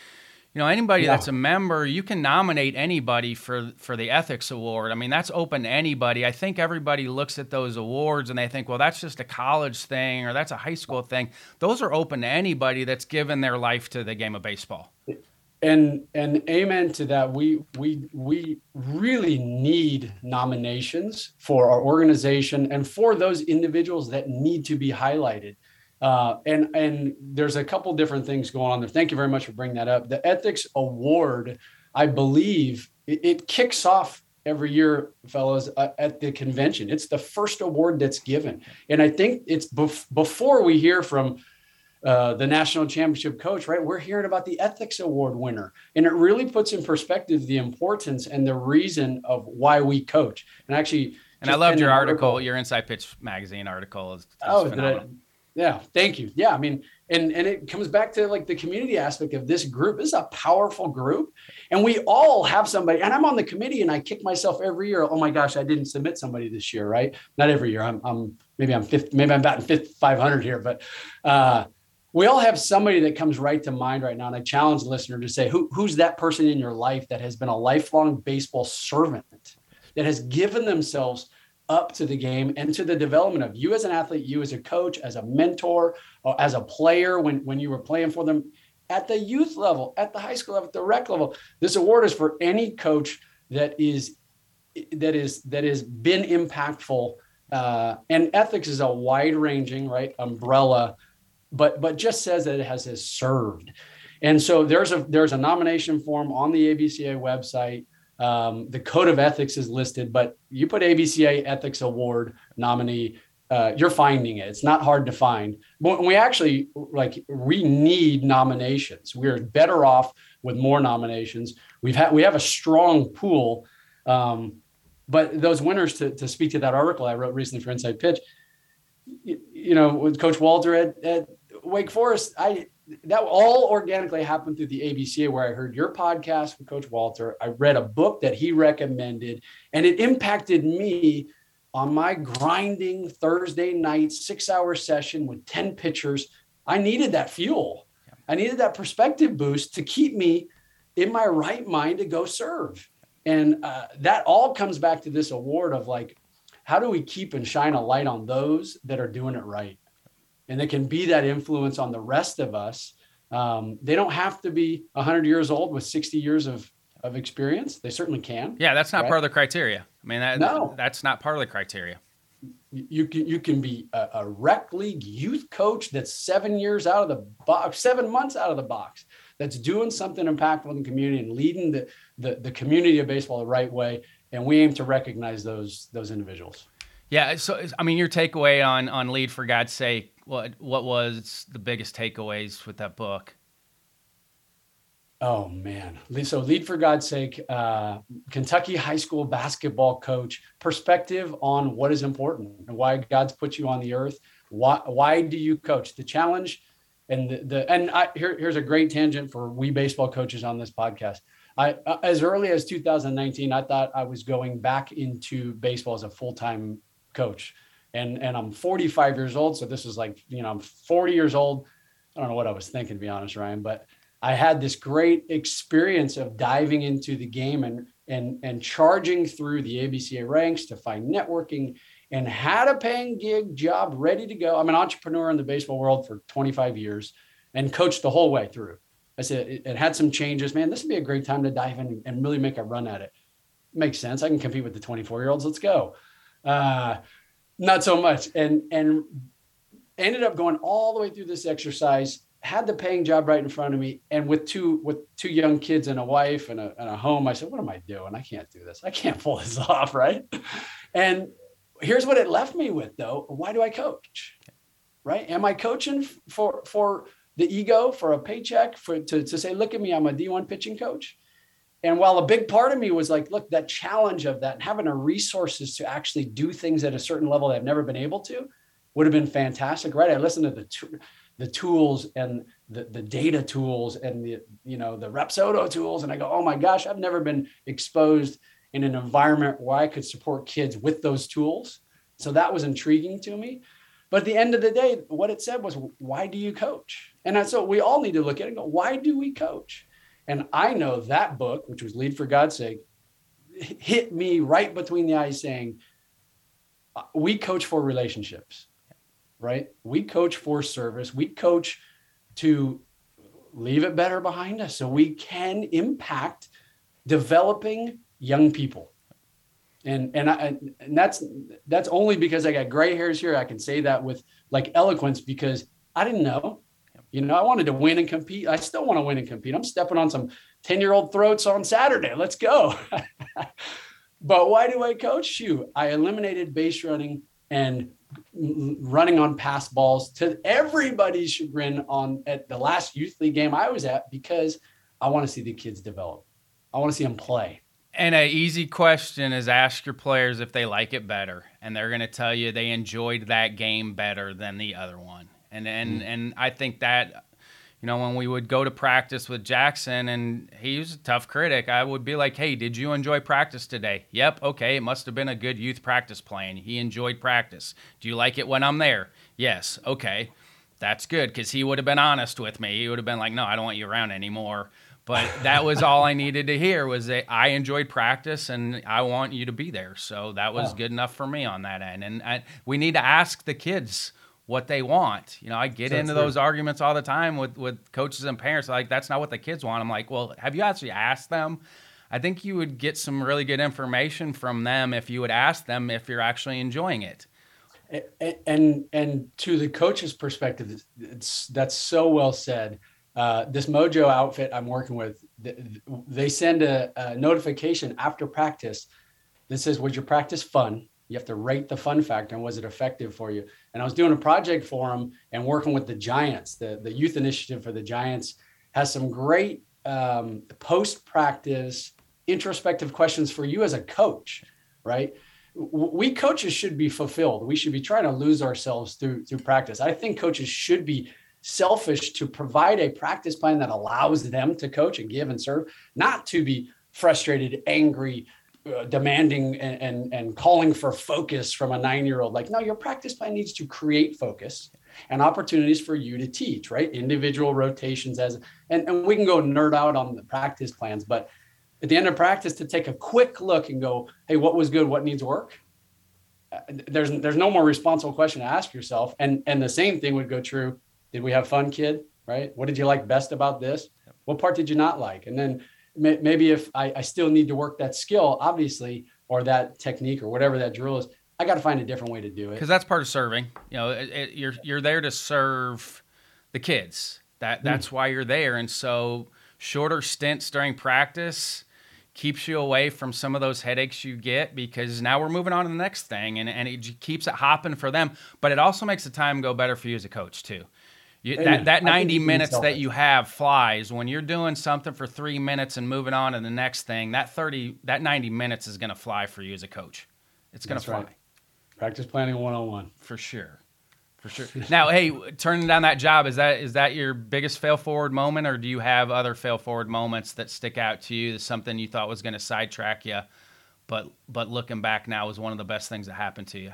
You know, anybody yeah. that's a member, you can nominate anybody for for the ethics award. I mean, that's open to anybody. I think everybody looks at those awards and they think, well, that's just a college thing or that's a high school thing. Those are open to anybody that's given their life to the game of baseball and and amen to that. We we we really need nominations for our organization and for those individuals that need to be highlighted. Uh, and and there's a couple different things going on there. Thank you very much for bringing that up. The ethics award i believe it, it kicks off every year fellows uh, at the convention. It's the first award that's given. And i think it's bef- before we hear from uh, the national championship coach, right? We're hearing about the ethics award winner. And it really puts in perspective the importance and the reason of why we coach. And actually, and I loved your article, article, your Inside Pitch magazine article is, is oh, I, yeah, thank you. Yeah, I mean, and and it comes back to like the community aspect of this group. This is a powerful group, and we all have somebody. And I'm on the committee, and I kick myself every year. Oh my gosh, I didn't submit somebody this year, right? Not every year. I'm I'm maybe I'm fifth, maybe I'm batting fifth, 500 here, but uh, we all have somebody that comes right to mind right now. And I challenge the listener to say, Who, who's that person in your life that has been a lifelong baseball servant, that has given themselves up to the game and to the development of you as an athlete, you as a coach, as a mentor, or as a player when, when you were playing for them at the youth level, at the high school level, at the rec level. This award is for any coach that is that is that has been impactful. Uh, and ethics is a wide ranging, right, umbrella but but just says that it has, has served. And so there's a there's a nomination form on the ABCA website. Um, the code of ethics is listed, but you put ABCA Ethics Award nominee, uh, you're finding it. It's not hard to find. But we actually like we need nominations. We're better off with more nominations. We've had we have a strong pool. Um, but those winners to, to speak to that article I wrote recently for Inside Pitch, you, you know, with Coach Walter at, at Wake Forest, I that all organically happened through the ABCA where I heard your podcast with Coach Walter. I read a book that he recommended, and it impacted me on my grinding Thursday night six hour session with 10 pitchers. I needed that fuel. I needed that perspective boost to keep me in my right mind to go serve. And uh, that all comes back to this award of like, how do we keep and shine a light on those that are doing it right? And they can be that influence on the rest of us. Um, they don't have to be 100 years old with 60 years of, of experience. They certainly can. Yeah, that's not right? part of the criteria. I mean, that, no. that's not part of the criteria. You can you can be a, a rec league youth coach that's seven years out of the box, seven months out of the box that's doing something impactful in the community and leading the, the, the community of baseball the right way. And we aim to recognize those those individuals. Yeah. So I mean, your takeaway on on lead for God's sake. What what was the biggest takeaways with that book? Oh man! So lead for God's sake, uh, Kentucky high school basketball coach perspective on what is important and why God's put you on the earth. Why why do you coach? The challenge and the, the and I, here, here's a great tangent for we baseball coaches on this podcast. I uh, as early as 2019, I thought I was going back into baseball as a full time coach, and and I'm 45 years old, so this is like you know I'm 40 years old. I don't know what I was thinking to be honest, Ryan, but I had this great experience of diving into the game and and and charging through the ABCA ranks to find networking and had a paying gig job ready to go. I'm an entrepreneur in the baseball world for 25 years and coached the whole way through. I said it, it had some changes. Man, this would be a great time to dive in and really make a run at it. Makes sense. I can compete with the 24 year olds. Let's go. Uh, not so much. And and ended up going all the way through this exercise. Had the paying job right in front of me, and with two with two young kids and a wife and a, and a home, I said, "What am I doing? I can't do this. I can't pull this off." Right. And here's what it left me with though. Why do I coach? Right? Am I coaching for for the ego, for a paycheck, for to, to say, look at me, I'm a D1 pitching coach? And while a big part of me was like, look, that challenge of that, and having the resources to actually do things at a certain level that I've never been able to, would have been fantastic, right? I listened to the the tools and the, the data tools and the you know the Rapsodo tools, and I go, oh my gosh, I've never been exposed in an environment where I could support kids with those tools. So that was intriguing to me. But at the end of the day, what it said was, why do you coach? And so we all need to look at it and go, why do we coach? And I know that book, which was Lead for God's Sake, hit me right between the eyes saying, uh, we coach for relationships, right? We coach for service. We coach to leave it better behind us so we can impact developing young people. And and I and that's that's only because I got gray hairs here. I can say that with like eloquence because I didn't know. You know, I wanted to win and compete. I still want to win and compete. I'm stepping on some 10-year-old throats on Saturday. Let's go. but why do I coach you? I eliminated base running and running on pass balls to everybody's chagrin on at the last youth league game I was at because I want to see the kids develop. I want to see them play. And an easy question is ask your players if they like it better, and they're going to tell you they enjoyed that game better than the other one. And and mm. and I think that you know when we would go to practice with Jackson and he was a tough critic, I would be like, "Hey, did you enjoy practice today?" "Yep." "Okay, it must have been a good youth practice playing. He enjoyed practice. Do you like it when I'm there?" "Yes." "Okay." That's good cuz he would have been honest with me. He would have been like, "No, I don't want you around anymore." But that was all I needed to hear was that I enjoyed practice and I want you to be there. So that was good enough for me on that end. And I, we need to ask the kids what they want. You know, I get so into those arguments all the time with with coaches and parents. Like that's not what the kids want. I'm like, well, have you actually asked them? I think you would get some really good information from them if you would ask them if you're actually enjoying it. and and to the coach's perspective, it's that's so well said. Uh, this Mojo outfit I'm working with, they send a, a, notification after practice that says, "Was your practice fun?" You have to rate the fun factor and was it effective for you. And I was doing a project for them and working with the Giants. The the youth initiative for the Giants has some great um, post practice introspective questions for you as a coach, right? we coaches should be fulfilled. We should be trying to lose ourselves through through practice. I think coaches should be selfish to provide a practice plan that allows them to coach and give and serve, not to be frustrated, angry, uh, demanding and, and and calling for focus from a 9-year-old. Like no, your practice plan needs to create focus and opportunities for you to teach, right? Individual rotations as and, and we can go nerd out on the practice plans, but at the end of practice to take a quick look and go, hey, what was good? What needs work? Uh, there's there's no more responsible question to ask yourself. And and the same thing would go true. Did we have fun, kid? Right? What did you like best about this? What part did you not like? And then maybe if I, I still need to work that skill, obviously, or that technique or whatever that drill is, I got to find a different way to do it. Because that's part of serving. You know, it, it, you're you're there to serve the kids. That that's mm. why you're there. And so shorter stints during practice keeps you away from some of those headaches you get because now we're moving on to the next thing and, and it keeps it hopping for them. But it also makes the time go better for you as a coach too. You, that that 90 minutes that you have flies when you're doing something for three minutes and moving on to the next thing. That 30 that 90 minutes is going to fly for you as a coach. It's going to fly. Right. Practice planning 101 for sure for sure. Now, hey, turning down that job is that is that your biggest fail forward moment, or do you have other fail forward moments that stick out to you? That's something you thought was going to sidetrack you, but but looking back now was one of the best things that happened to you.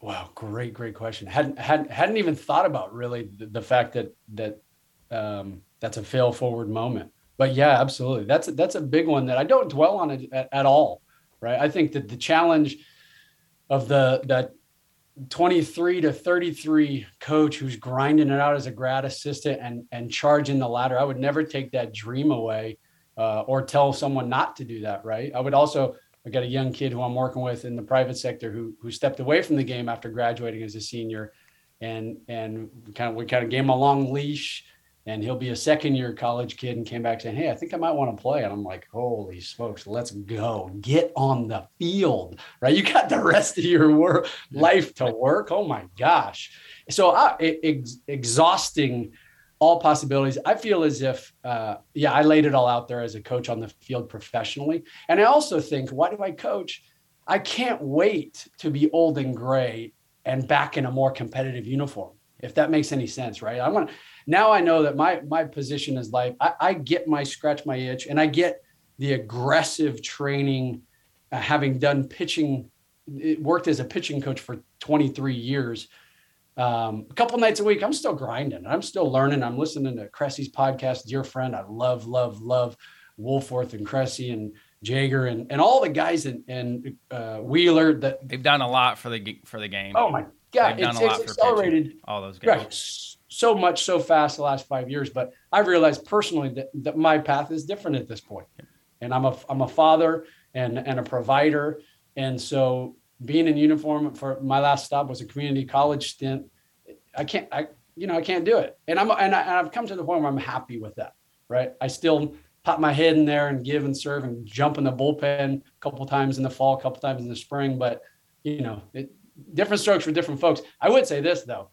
Wow, great, great question. hadn't hadn't hadn't even thought about really the, the fact that that um, that's a fail forward moment. But yeah, absolutely, that's a, that's a big one that I don't dwell on it at, at all. Right, I think that the challenge of the that 23 to 33 coach who's grinding it out as a grad assistant and and charging the ladder. I would never take that dream away uh, or tell someone not to do that. Right. I would also. I got a young kid who I'm working with in the private sector who who stepped away from the game after graduating as a senior, and and kind of we kind of gave him a long leash and he'll be a second year college kid and came back saying, Hey, I think I might want to play. And I'm like, Holy smokes, let's go. Get on the field, right? You got the rest of your work, life to work. Oh my gosh. So uh, ex- exhausting all possibilities. I feel as if, uh, yeah, I laid it all out there as a coach on the field professionally. And I also think, why do I coach? I can't wait to be old and gray and back in a more competitive uniform, if that makes any sense, right? I want now I know that my my position is life. I, I get my scratch my itch, and I get the aggressive training, uh, having done pitching, worked as a pitching coach for 23 years. Um, a couple nights a week, I'm still grinding. I'm still learning. I'm listening to Cressey's podcast, dear friend. I love, love, love Wolforth and Cressy and Jaeger and, and all the guys and, and uh, Wheeler that they've done a lot for the for the game. Oh my god, they've it's, it's accelerated all those guys. Right so much so fast the last five years. But I realized personally that, that my path is different at this point. And I'm a I'm a father and and a provider. And so being in uniform for my last stop was a community college stint. I can't I you know I can't do it. And I'm and, I, and I've come to the point where I'm happy with that. Right. I still pop my head in there and give and serve and jump in the bullpen a couple times in the fall, a couple times in the spring. But you know, it, different strokes for different folks. I would say this though,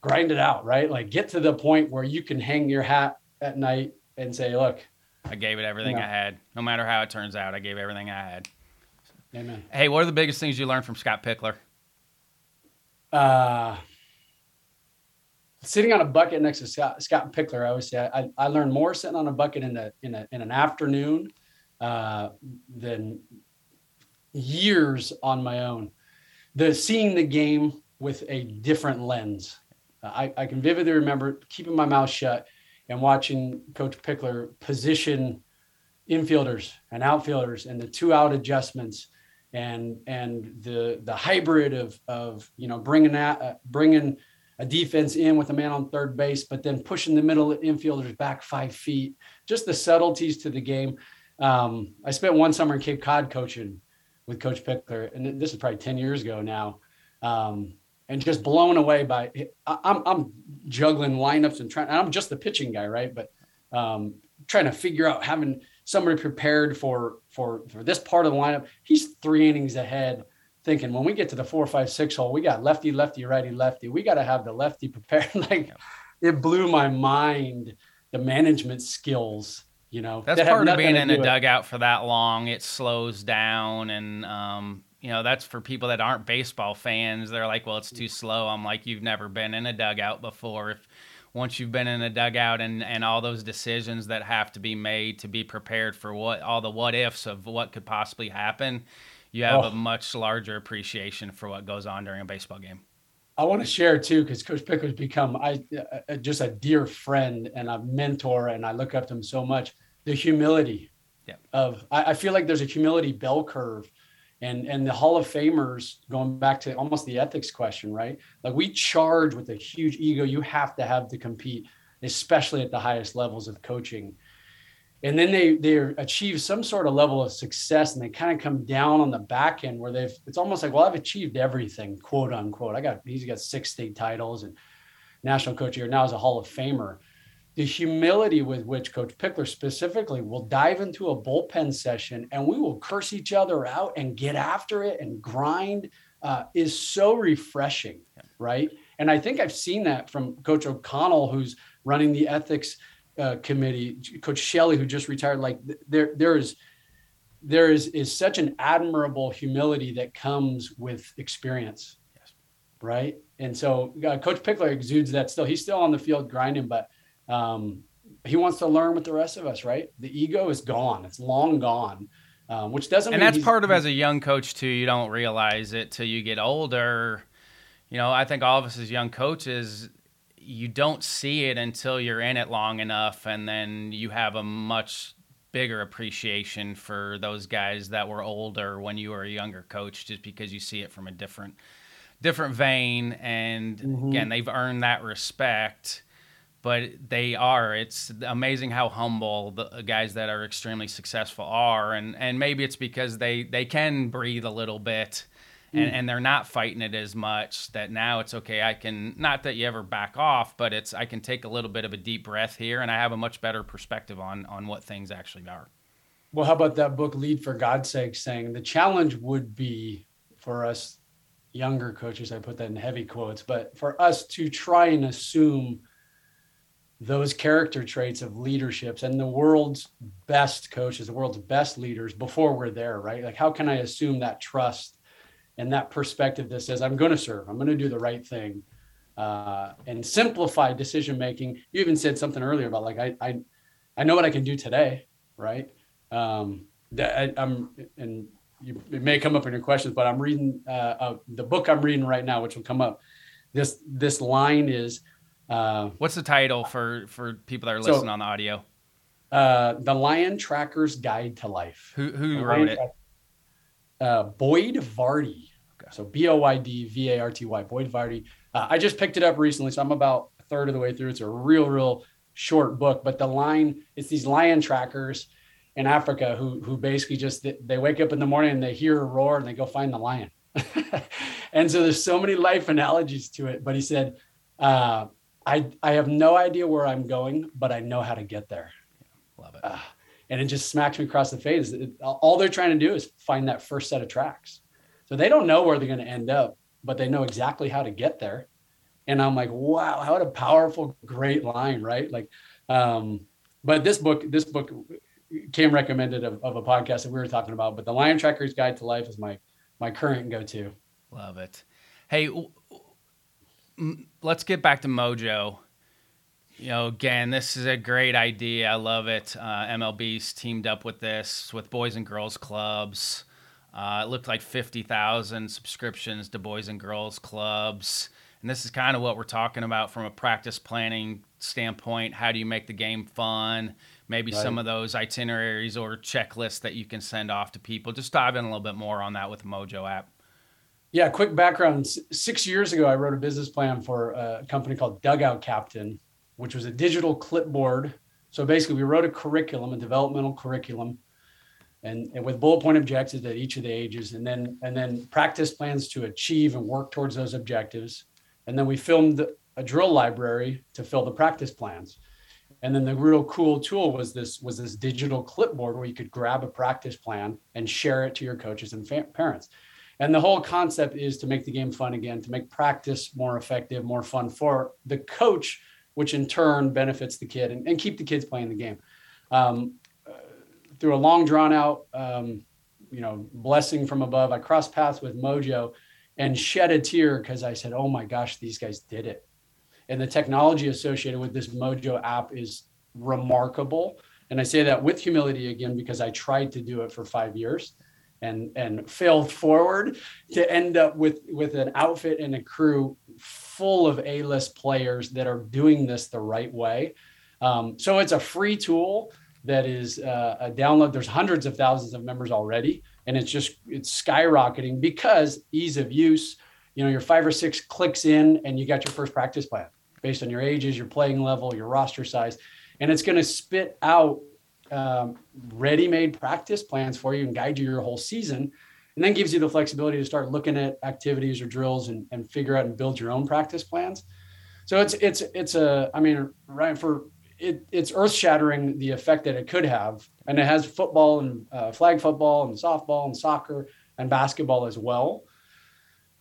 grind it out, right? Like get to the point where you can hang your hat at night and say, look, I gave it everything you know, I had. No matter how it turns out, I gave everything I had. Amen. Hey, what are the biggest things you learned from Scott Pickler? Uh, sitting on a bucket next to Scott, Scott Pickler, I always say I, I learned more sitting on a bucket in the in, a, in an afternoon uh, than years on my own. The seeing the game with a different lens I, I can vividly remember keeping my mouth shut and watching Coach Pickler position infielders and outfielders and the two out adjustments and and the the hybrid of of you know bringing that uh, bringing a defense in with a man on third base, but then pushing the middle infielders back five feet. Just the subtleties to the game. Um, I spent one summer in Cape Cod coaching with Coach Pickler, and this is probably ten years ago now. Um, and just blown away by I'm I'm juggling lineups and trying. I'm just the pitching guy, right? But um, trying to figure out having somebody prepared for for for this part of the lineup. He's three innings ahead, thinking when we get to the four, five, six hole, we got lefty, lefty, righty, lefty. We got to have the lefty prepared. like it blew my mind the management skills. You know, that's that part of being in a dugout for that long. It slows down and um, you know, that's for people that aren't baseball fans. They're like, well, it's too slow. I'm like, you've never been in a dugout before. If once you've been in a dugout and, and all those decisions that have to be made to be prepared for what all the what ifs of what could possibly happen, you have oh. a much larger appreciation for what goes on during a baseball game. I want to share too, because Coach Pickler's become I uh, just a dear friend and a mentor, and I look up to him so much. The humility yeah. of I, I feel like there's a humility bell curve and and the hall of famers going back to almost the ethics question right? Like we charge with a huge ego. You have to have to compete especially at the highest levels of coaching. And then they they achieve some sort of level of success and they kind of come down on the back end where they've it's almost like well i've achieved everything quote unquote. I got he's got six state titles and national coach here now as a hall of famer the humility with which Coach Pickler specifically will dive into a bullpen session and we will curse each other out and get after it and grind uh, is so refreshing, right? And I think I've seen that from Coach O'Connell, who's running the ethics uh, committee, Coach Shelley, who just retired. Like there, there is there is is such an admirable humility that comes with experience, yes. right? And so uh, Coach Pickler exudes that still. He's still on the field grinding, but um, he wants to learn with the rest of us, right? The ego is gone; it's long gone. Um, which doesn't. And that's part of as a young coach too. You don't realize it till you get older. You know, I think all of us as young coaches, you don't see it until you're in it long enough, and then you have a much bigger appreciation for those guys that were older when you were a younger coach, just because you see it from a different different vein. And mm-hmm. again, they've earned that respect but they are. It's amazing how humble the guys that are extremely successful are, and and maybe it's because they they can breathe a little bit, and, mm. and they're not fighting it as much. That now it's okay. I can not that you ever back off, but it's I can take a little bit of a deep breath here, and I have a much better perspective on on what things actually are. Well, how about that book, Lead for God's Sake, saying the challenge would be for us younger coaches. I put that in heavy quotes, but for us to try and assume those character traits of leaderships and the world's best coaches, the world's best leaders before we're there, right? Like, how can I assume that trust and that perspective that says, I'm going to serve, I'm going to do the right thing, uh, and simplify decision making? You even said something earlier about like, I, I, I know what I can do today, right? Um, that I, am and you, it may come up in your questions, but I'm reading uh, uh, the book I'm reading right now, which will come up. This this line is uh, What's the title for for people that are listening so, on the audio? Uh, the Lion Tracker's Guide to Life. Who who wrote it? Uh, Boyd Varty. Okay. So B O Y D V A R T Y. Boyd Varty. Uh, I just picked it up recently, so I'm about a third of the way through. It's a real, real short book, but the line it's these lion trackers in Africa who who basically just they wake up in the morning and they hear a roar and they go find the lion. and so there's so many life analogies to it. But he said, uh, I I have no idea where I'm going, but I know how to get there. love it. Uh, and it just smacks me across the face. It, all they're trying to do is find that first set of tracks. So they don't know where they're going to end up, but they know exactly how to get there. And I'm like, wow, how a powerful, great line, right? Like, um, but this book, this book came recommended of, of a podcast that we were talking about. But the Lion Tracker's Guide to Life is my my current go-to. Love it. Hey, let's get back to Mojo. You know, again, this is a great idea. I love it. Uh, MLB's teamed up with this with Boys and Girls Clubs. Uh, it looked like 50,000 subscriptions to Boys and Girls Clubs. And this is kind of what we're talking about from a practice planning standpoint. How do you make the game fun? Maybe right. some of those itineraries or checklists that you can send off to people. Just dive in a little bit more on that with Mojo app. Yeah, quick background. Six years ago, I wrote a business plan for a company called Dugout Captain, which was a digital clipboard. So basically, we wrote a curriculum, a developmental curriculum and, and with bullet point objectives at each of the ages and then and then practice plans to achieve and work towards those objectives and then we filmed a drill library to fill the practice plans and then the real cool tool was this was this digital clipboard where you could grab a practice plan and share it to your coaches and fa- parents and the whole concept is to make the game fun again to make practice more effective more fun for the coach which in turn benefits the kid and, and keep the kids playing the game um, through a long drawn out, um, you know, blessing from above, I crossed paths with Mojo and shed a tear because I said, "Oh my gosh, these guys did it!" And the technology associated with this Mojo app is remarkable. And I say that with humility again because I tried to do it for five years and and failed forward to end up with with an outfit and a crew full of A-list players that are doing this the right way. Um, so it's a free tool that is uh, a download. There's hundreds of thousands of members already, and it's just it's skyrocketing because ease of use. You know, your five or six clicks in, and you got your first practice plan based on your ages, your playing level, your roster size, and it's going to spit out um, ready-made practice plans for you and guide you your whole season and then gives you the flexibility to start looking at activities or drills and, and figure out and build your own practice plans so it's it's it's a i mean right for it, it's earth shattering the effect that it could have. And it has football and uh, flag football and softball and soccer and basketball as well.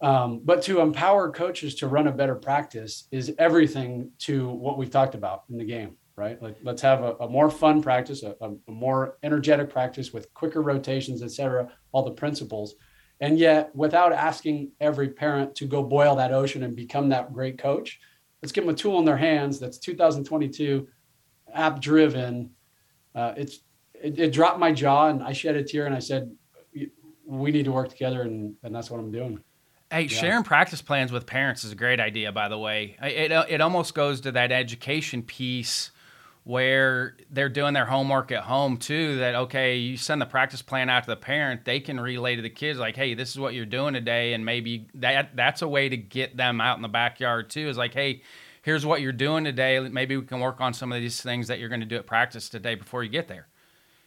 Um, but to empower coaches to run a better practice is everything to what we've talked about in the game, right? Like let's have a, a more fun practice, a, a, more energetic practice with quicker rotations, et cetera, all the principles. And yet, without asking every parent to go boil that ocean and become that great coach, let's give them a tool in their hands that's 2022 app driven, uh, it's it, it, dropped my jaw and I shed a tear and I said, we need to work together and, and that's what I'm doing. Hey, yeah. sharing practice plans with parents is a great idea, by the way. It, it almost goes to that education piece where they're doing their homework at home too. That, okay, you send the practice plan out to the parent, they can relay to the kids, like, hey, this is what you're doing today. And maybe that that's a way to get them out in the backyard too, is like, hey, here's what you're doing today. Maybe we can work on some of these things that you're going to do at practice today before you get there.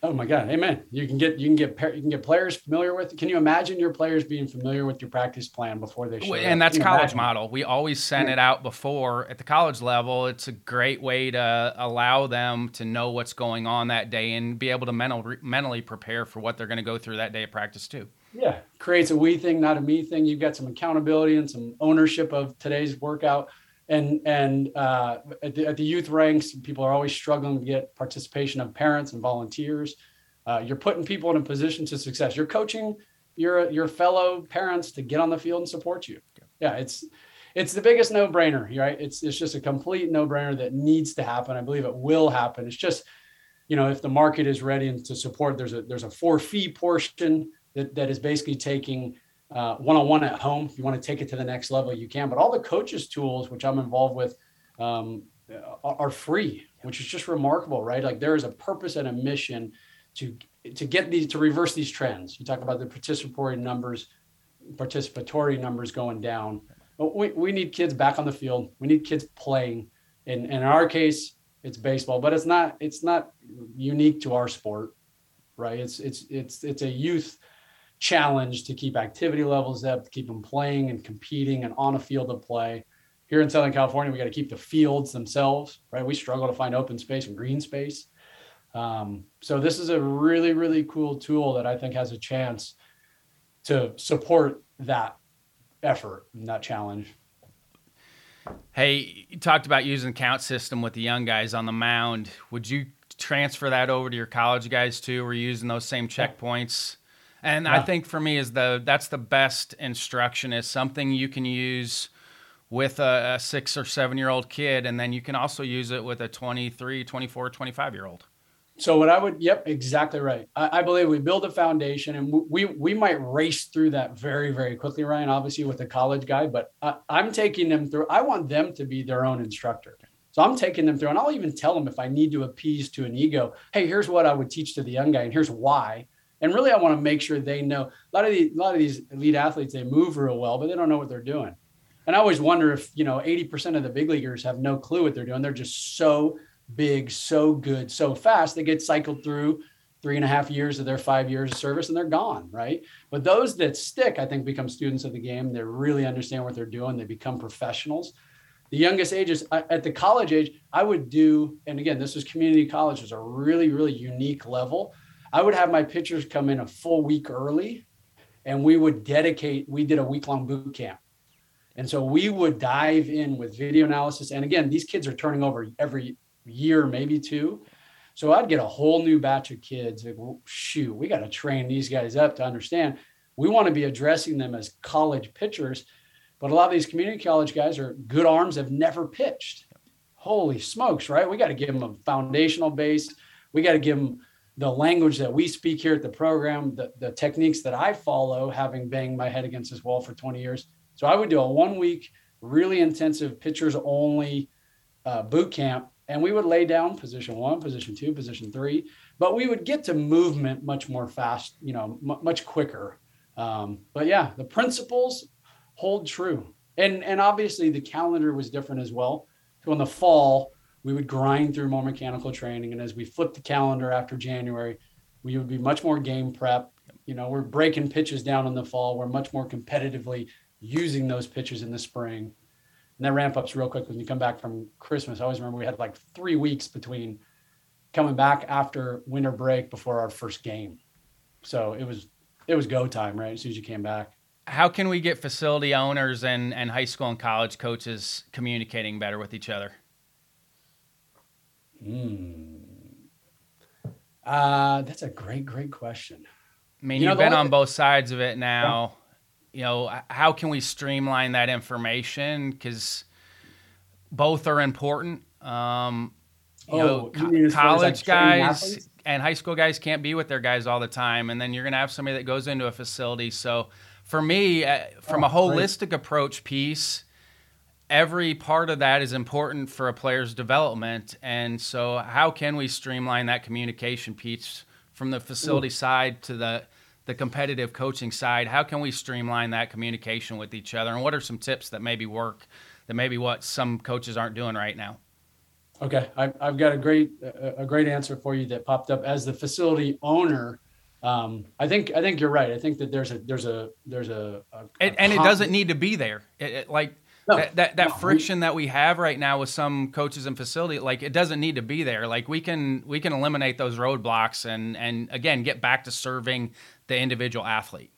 Oh my God, Amen. You can get you can get you can get players familiar with. Can you imagine your players being familiar with your practice plan before they show up? And that's college imagine? model. We always send yeah. it out before at the college level. It's a great way to allow them to know what's going on that day and be able to mental, mentally prepare for what they're going to go through that day of practice too. Yeah, creates a we thing, not a me thing. You've got some accountability and some ownership of today's workout and and uh, at, the, at, the, youth ranks, people are always struggling to get participation of parents and volunteers. Uh, you're putting people in a position to success. You're coaching your your fellow parents to get on the field and support you. Yeah, it's it's the biggest no brainer, right? It's it's just a complete no brainer that needs to happen. I believe it will happen. It's just you know if the market is ready and to support, there's a there's a four fee portion that, that is basically taking uh, one-on-one at home. If you want to take it to the next level, you can. But all the coaches' tools, which I'm involved with, um, are free, which is just remarkable, right? Like there is a purpose and a mission to to get these to reverse these trends. You talk about the participatory numbers, participatory numbers going down. We, we need kids back on the field. We need kids playing. In in our case, it's baseball, but it's not it's not unique to our sport, right? It's it's it's it's a youth challenge to keep activity levels up, to keep them playing and competing and on a field of play. Here in Southern California, we got to keep the fields themselves, right? We struggle to find open space and green space. Um, so this is a really, really cool tool that I think has a chance to support that effort and that challenge. Hey, you talked about using the count system with the young guys on the mound. Would you transfer that over to your college guys too? We're using those same checkpoints and yeah. I think for me is the that's the best instruction is something you can use with a, a, six or seven year old kid and then you can also use it with a 23 24 25 year old so what i would yep exactly right. I, I, believe we build a foundation and we we might race through that very very quickly ryan obviously with a college guy but I, i'm taking them through i want them to be their own instructor. So i'm taking them through and i'll even tell them if i need to appease to an ego hey here's what i would teach to the young guy and here's why and really, I want to make sure they know a lot of these, a lot of these elite athletes, they move real well, but they don't know what they're doing. And I always wonder if, you know, 80% of the big leaguers have no clue what they're doing. They're just so big, so good, so fast. They get cycled through three and a half years of their five years of service and they're gone, right? But those that stick, I think, become students of the game. They really understand what they're doing. They become professionals. The youngest ages at the college age, I would do, and again, this was community college, was a really, really unique level. I would have my pitchers come in a full week early and we would dedicate, we did a week long boot camp. And so we would dive in with video analysis. And again, these kids are turning over every year, maybe two. So I'd get a whole new batch of kids. Like, well, shoot, we got to train these guys up to understand we want to be addressing them as college pitchers. But a lot of these community college guys are good arms, have never pitched. Holy smokes, right? We got to give them a foundational base. We got to give them the language that we speak here at the program, the, the techniques that I follow, having banged my head against this wall for 20 years. So I would do a one week, really intensive pitchers only uh, boot camp and we would lay down position one, position two, position three, but we would get to movement much more fast, you know, m- much quicker. Um, but yeah, the principles hold true, and and obviously the calendar was different as well. So in the fall, we would grind through more mechanical training, and as we flipped the calendar after January, we would be much more game prep. You know, we're breaking pitches down in the fall. We're much more competitively using those pitches in the spring and that ramp ups real quick when you come back from Christmas. I always remember we had like three weeks between coming back after winter break before our first game. So it was it was go time, right? As soon as you came back. How can we get facility owners and, and high school and college coaches communicating better with each other? Hmm. Uh, that's a great, great question. I mean, you have been on both sides of it now you know, how can we streamline that information? Because both are important. Um, you oh, know, co- college guys and high school guys can't be with their guys all the time, and then you're going to have somebody that goes into a facility. So, for me, uh, from oh, a holistic approach piece, every part of that is important for a player's development. And so, how can we streamline that communication piece from the facility side to the the competitive coaching side, how can we streamline that communication with each other? And what are some tips that maybe work that maybe what some coaches aren't doing right now? Okay, I, have got a great a great answer for you that popped up as the facility owner. Um, I think I think you're right. I think that there's a there's a there's a, a, a and, and it doesn't need to be there. It, it, like no, that that, that no, friction we, that we have right now with some coaches and facility, like it doesn't need to be there. Like we can we can eliminate those roadblocks and and again get back to serving the individual athlete.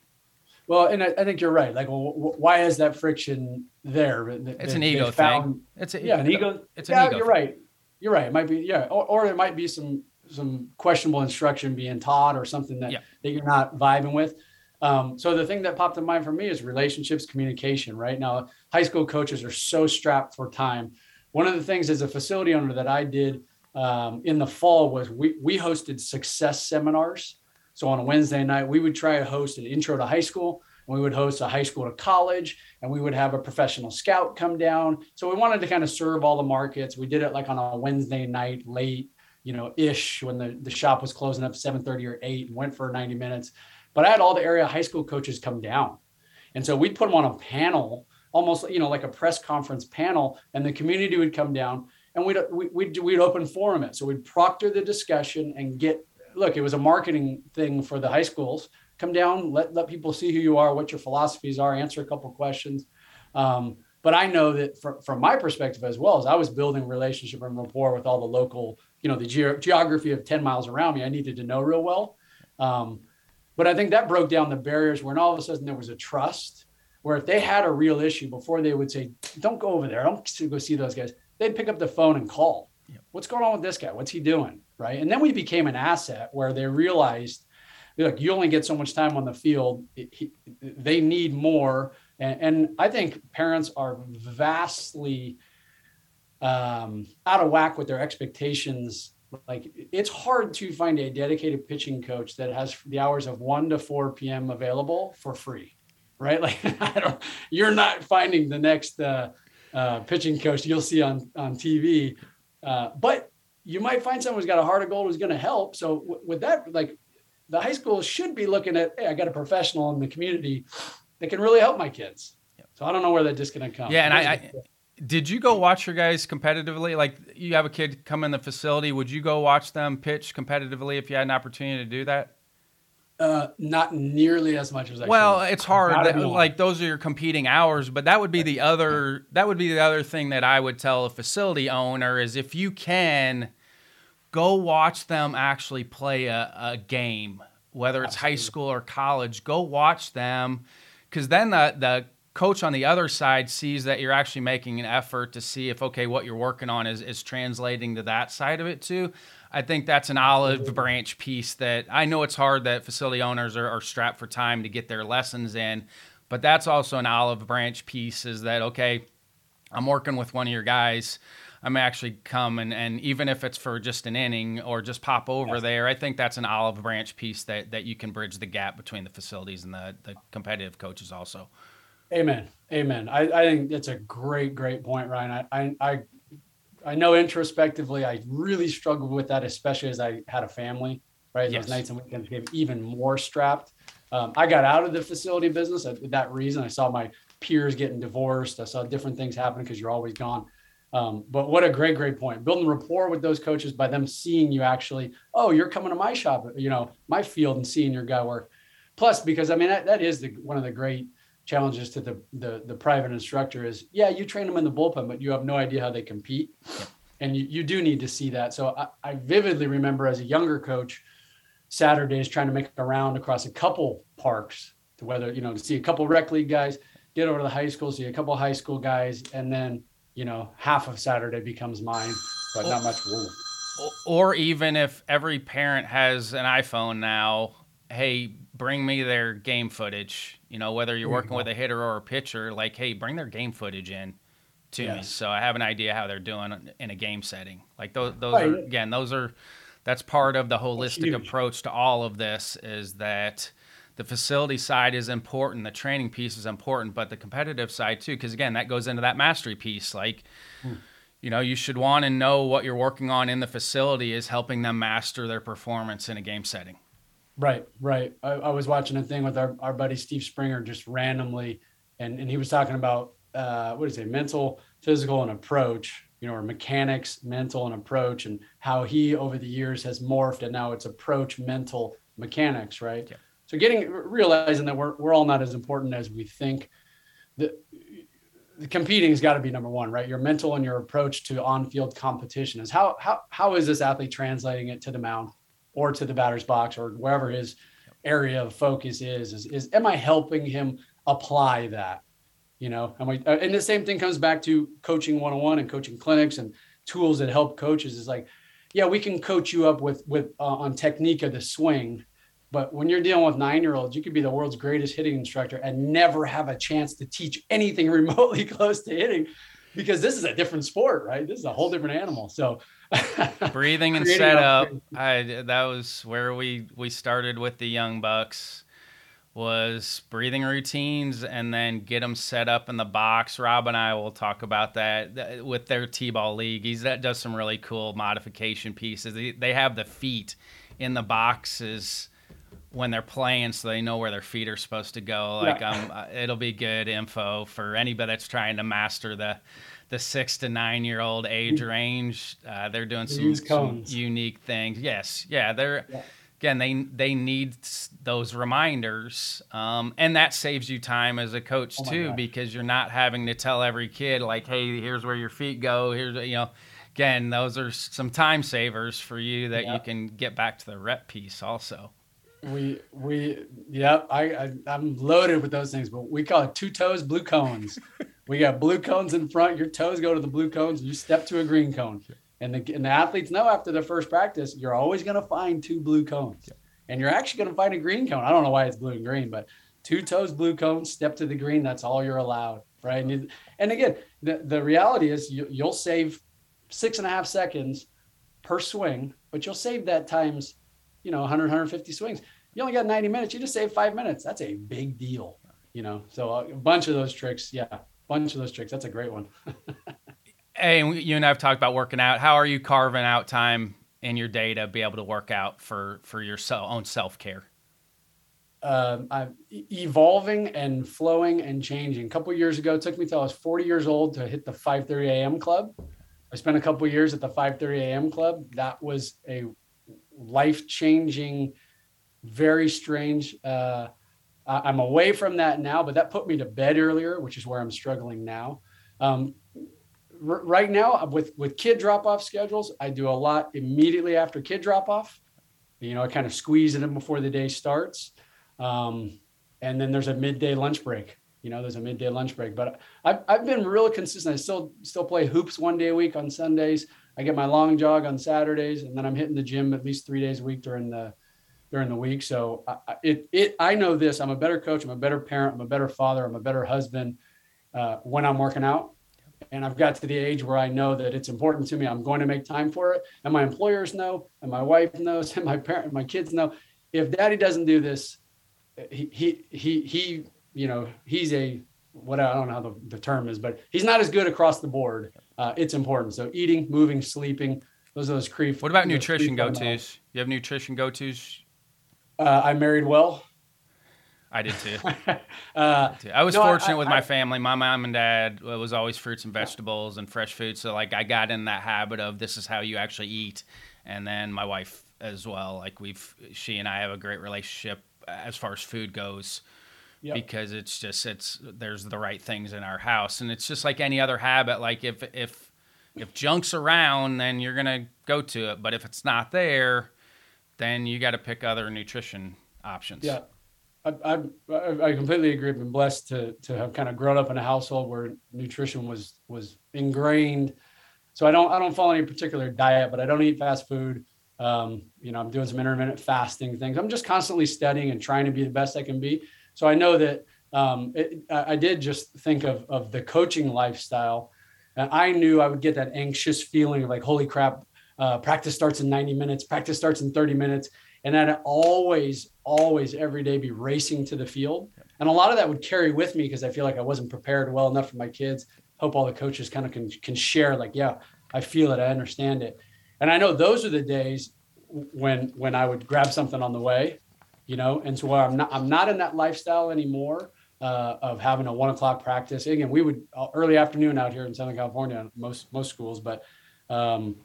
Well, and I, I think you're right. Like, well, why is that friction there? It's an ego found, thing. It's a, yeah, an ego. It's an yeah, ego. You're thing. right. You're right. It might be yeah, or, or there might be some some questionable instruction being taught or something that yeah. that you're not vibing with. Um, so the thing that popped in mind for me is relationships, communication. Right now, high school coaches are so strapped for time. One of the things as a facility owner that I did um, in the fall was we we hosted success seminars. So on a Wednesday night, we would try to host an intro to high school. And we would host a high school to college, and we would have a professional scout come down. So we wanted to kind of serve all the markets. We did it like on a Wednesday night, late, you know, ish when the, the shop was closing up 7:30 or 8 and went for 90 minutes but I had all the area high school coaches come down. And so we'd put them on a panel, almost, you know, like a press conference panel, and the community would come down and we'd, we'd, we'd open forum it. So we'd proctor the discussion and get, look, it was a marketing thing for the high schools. Come down, let, let people see who you are, what your philosophies are, answer a couple questions. Um, but I know that from, from my perspective as well as I was building relationship and rapport with all the local, you know, the ge- geography of 10 miles around me, I needed to know real well. Um, but I think that broke down the barriers when all of a sudden there was a trust where if they had a real issue before they would say, don't go over there, don't go see those guys, they'd pick up the phone and call. What's going on with this guy? What's he doing? Right. And then we became an asset where they realized, look, you only get so much time on the field. It, he, they need more. And, and, I think parents are vastly um, out of whack with their expectations like it's hard to find a dedicated pitching coach that has the hours of 1 to 4 p.m. available for free, right? Like I don't, you're not finding the next uh, uh, pitching coach you'll see on on TV, uh, but you might find someone who's got a heart of gold who's going to help. So w- with that, like the high school should be looking at, hey, I got a professional in the community that can really help my kids. So I don't know where that disconnect comes. Yeah, and I, I Did you go watch your guys competitively? Like you have a kid come in the facility, would you go watch them pitch competitively if you had an opportunity to do that? Uh, not nearly as much as I. Well, should. it's hard. That, like those are your competing hours, but that would be the other. That would be the other thing that I would tell a facility owner is if you can, go watch them actually play a, a game, whether it's Absolutely. high school or college. Go watch them, because then the the coach on the other side sees that you're actually making an effort to see if okay what you're working on is is translating to that side of it too I think that's an olive branch piece that I know it's hard that facility owners are, are strapped for time to get their lessons in, but that's also an olive branch piece is that, okay, I'm working with one of your guys. I'm actually come and, and even if it's for just an inning or just pop over yes. there, I think that's an olive branch piece that, that you can bridge the gap between the facilities and the, the competitive coaches also. Amen. Amen. I, I think that's a great, great point, Ryan. I, I, I know introspectively, I really struggled with that, especially as I had a family. Right, yes. those nights and weekends became even more strapped. Um, I got out of the facility business for that reason. I saw my peers getting divorced. I saw different things happen because you're always gone. Um, but what a great, great point. Building rapport with those coaches by them seeing you actually, oh, you're coming to my shop, you know, my field and seeing your guy work. Plus, because I mean, that, that is the, one of the great challenges to the, the the private instructor is yeah you train them in the bullpen but you have no idea how they compete. And you, you do need to see that. So I, I vividly remember as a younger coach saturdays trying to make a round across a couple parks to whether you know to see a couple rec league guys get over to the high school see a couple high school guys and then you know half of saturday becomes mine but not much room or even if every parent has an iphone now hey bring me their game footage. You know, whether you're working with a hitter or a pitcher, like, hey, bring their game footage in to yes. me, so I have an idea how they're doing in a game setting. Like those, those right. are again, those are that's part of the holistic approach to all of this. Is that the facility side is important, the training piece is important, but the competitive side too, because again, that goes into that mastery piece, like. Hmm you know, you should want to know what you're working on in the facility is helping them master their performance in a game setting. Right, right. I, I, was watching a thing with our, our buddy Steve Springer just randomly, and, and he was talking about uh, what is it, mental, physical, and approach, you know, or mechanics, mental, and approach, and how he over the years has morphed, and now it's approach, mental, mechanics, right? Yeah. So getting realizing that we're we're all not as important as we think. The, the competing has got to be number one, right? Your mental and your approach to on-field competition is how how how is this athlete translating it to the mound? Or to the batter's box or wherever his area of focus is, is, is am I helping him apply that? You know, am I, uh, and the same thing comes back to coaching one-on-one and coaching clinics and tools that help coaches is like, yeah, we can coach you up with, with uh, on technique of the swing, but when you're dealing with nine-year-olds, you could be the world's greatest hitting instructor and never have a chance to teach anything remotely close to hitting because this is a different sport, right? This is a whole different animal. So breathing and setup. I that was where we we started with the young bucks was breathing routines and then get them set up in the box. Rob and I will talk about that with their T-ball league. He's that does some really cool modification pieces. They, they have the feet in the boxes when they're playing so they know where their feet are supposed to go. Like um, uh, it'll be good info for anybody that's trying to master the the six to nine year old age range. Uh, they're doing some, some, unique things. Yes, yeah, they're yeah. again they they need those reminders, um, and that saves you time as a coach oh too because you're not having to tell every kid like, hey, here's where your feet go. Here's you know. Again, those are some time savers for you that you can get back to the rep piece also. We we yep. I, I I'm loaded with those things, but we call it two toes blue cones. we got blue cones in front. Your toes go to the blue cones. You step to a green cone, and the and the athletes know after the first practice, you're always going to find two blue cones, and you're actually going to find a green cone. I don't know why it's blue and green, but two toes blue cones, step to the green. That's all you're allowed, right? And, you, and again, the the reality is you, you'll save six and a half seconds per swing, but you'll save that times you know 100 150 swings you only got 90 minutes you just save five minutes that's a big deal you know so a bunch of those tricks yeah a bunch of those tricks that's a great one hey you and i've talked about working out how are you carving out time in your day to be able to work out for for your own self-care uh, I'm evolving and flowing and changing. A couple years ago, it took me till I was 40 years old to hit the 5:30 a.m. club. I spent a couple years at the 5:30 a.m. club. That was a life-changing, very strange. Uh, I'm away from that now, but that put me to bed earlier, which is where I'm struggling now. Um, r- right now, with with kid drop-off schedules, I do a lot immediately after kid drop-off. You know, I kind of squeeze it in before the day starts. Um, and then there's a midday lunch break. You know, there's a midday lunch break. But I've, I've been real consistent. I still still play hoops one day a week on Sundays. I get my long jog on Saturdays, and then I'm hitting the gym at least three days a week during the during the week. So I, it it I know this. I'm a better coach. I'm a better parent. I'm a better father. I'm a better husband uh, when I'm working out. And I've got to the age where I know that it's important to me. I'm going to make time for it, and my employers know, and my wife knows, and my parent, my kids know. If Daddy doesn't do this, he he he he you know he's a what I don't know how the, the term is, but he's not as good across the board. Uh, it's important. So eating, moving, sleeping, those are those creep. What about nutrition go tos? You have nutrition go tos? Uh, I married well. I did too. uh, I was no, fortunate I, with my family. My mom and dad it was always fruits and vegetables and fresh food. So like I got in that habit of this is how you actually eat. And then my wife as well. Like we've she and I have a great relationship as far as food goes. Yep. because it's just it's there's the right things in our house and it's just like any other habit like if if if junk's around then you're gonna go to it but if it's not there then you got to pick other nutrition options yeah I, I, I completely agree. I've been blessed to to have kind of grown up in a household where nutrition was was ingrained. So I don't I don't follow any particular diet, but I don't eat fast food. Um, you know, I'm doing some intermittent fasting things. I'm just constantly studying and trying to be the best I can be. So I know that um, it, I did just think of of the coaching lifestyle. And I knew I would get that anxious feeling of like, holy crap, uh, practice starts in 90 minutes, practice starts in 30 minutes. And I'd always, always every day be racing to the field. And a lot of that would carry with me because I feel like I wasn't prepared well enough for my kids. Hope all the coaches kind of can, can share, like, yeah, I feel it, I understand it. And I know those are the days when when I would grab something on the way, you know. And so I'm not I'm not in that lifestyle anymore uh, of having a one o'clock practice. Again, we would uh, early afternoon out here in Southern California, most most schools, but um,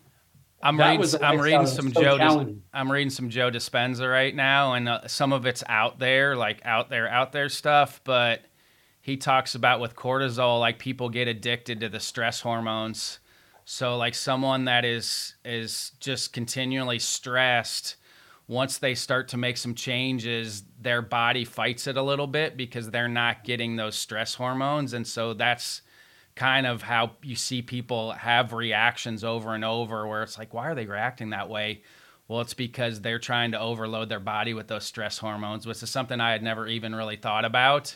I'm reading. I'm reading some so Joe. I'm reading some Joe Dispenza right now, and uh, some of it's out there, like out there, out there stuff. But he talks about with cortisol, like people get addicted to the stress hormones. So, like someone that is is just continually stressed, once they start to make some changes, their body fights it a little bit because they're not getting those stress hormones, and so that's kind of how you see people have reactions over and over where it's like, why are they reacting that way? Well, it's because they're trying to overload their body with those stress hormones, which is something I had never even really thought about.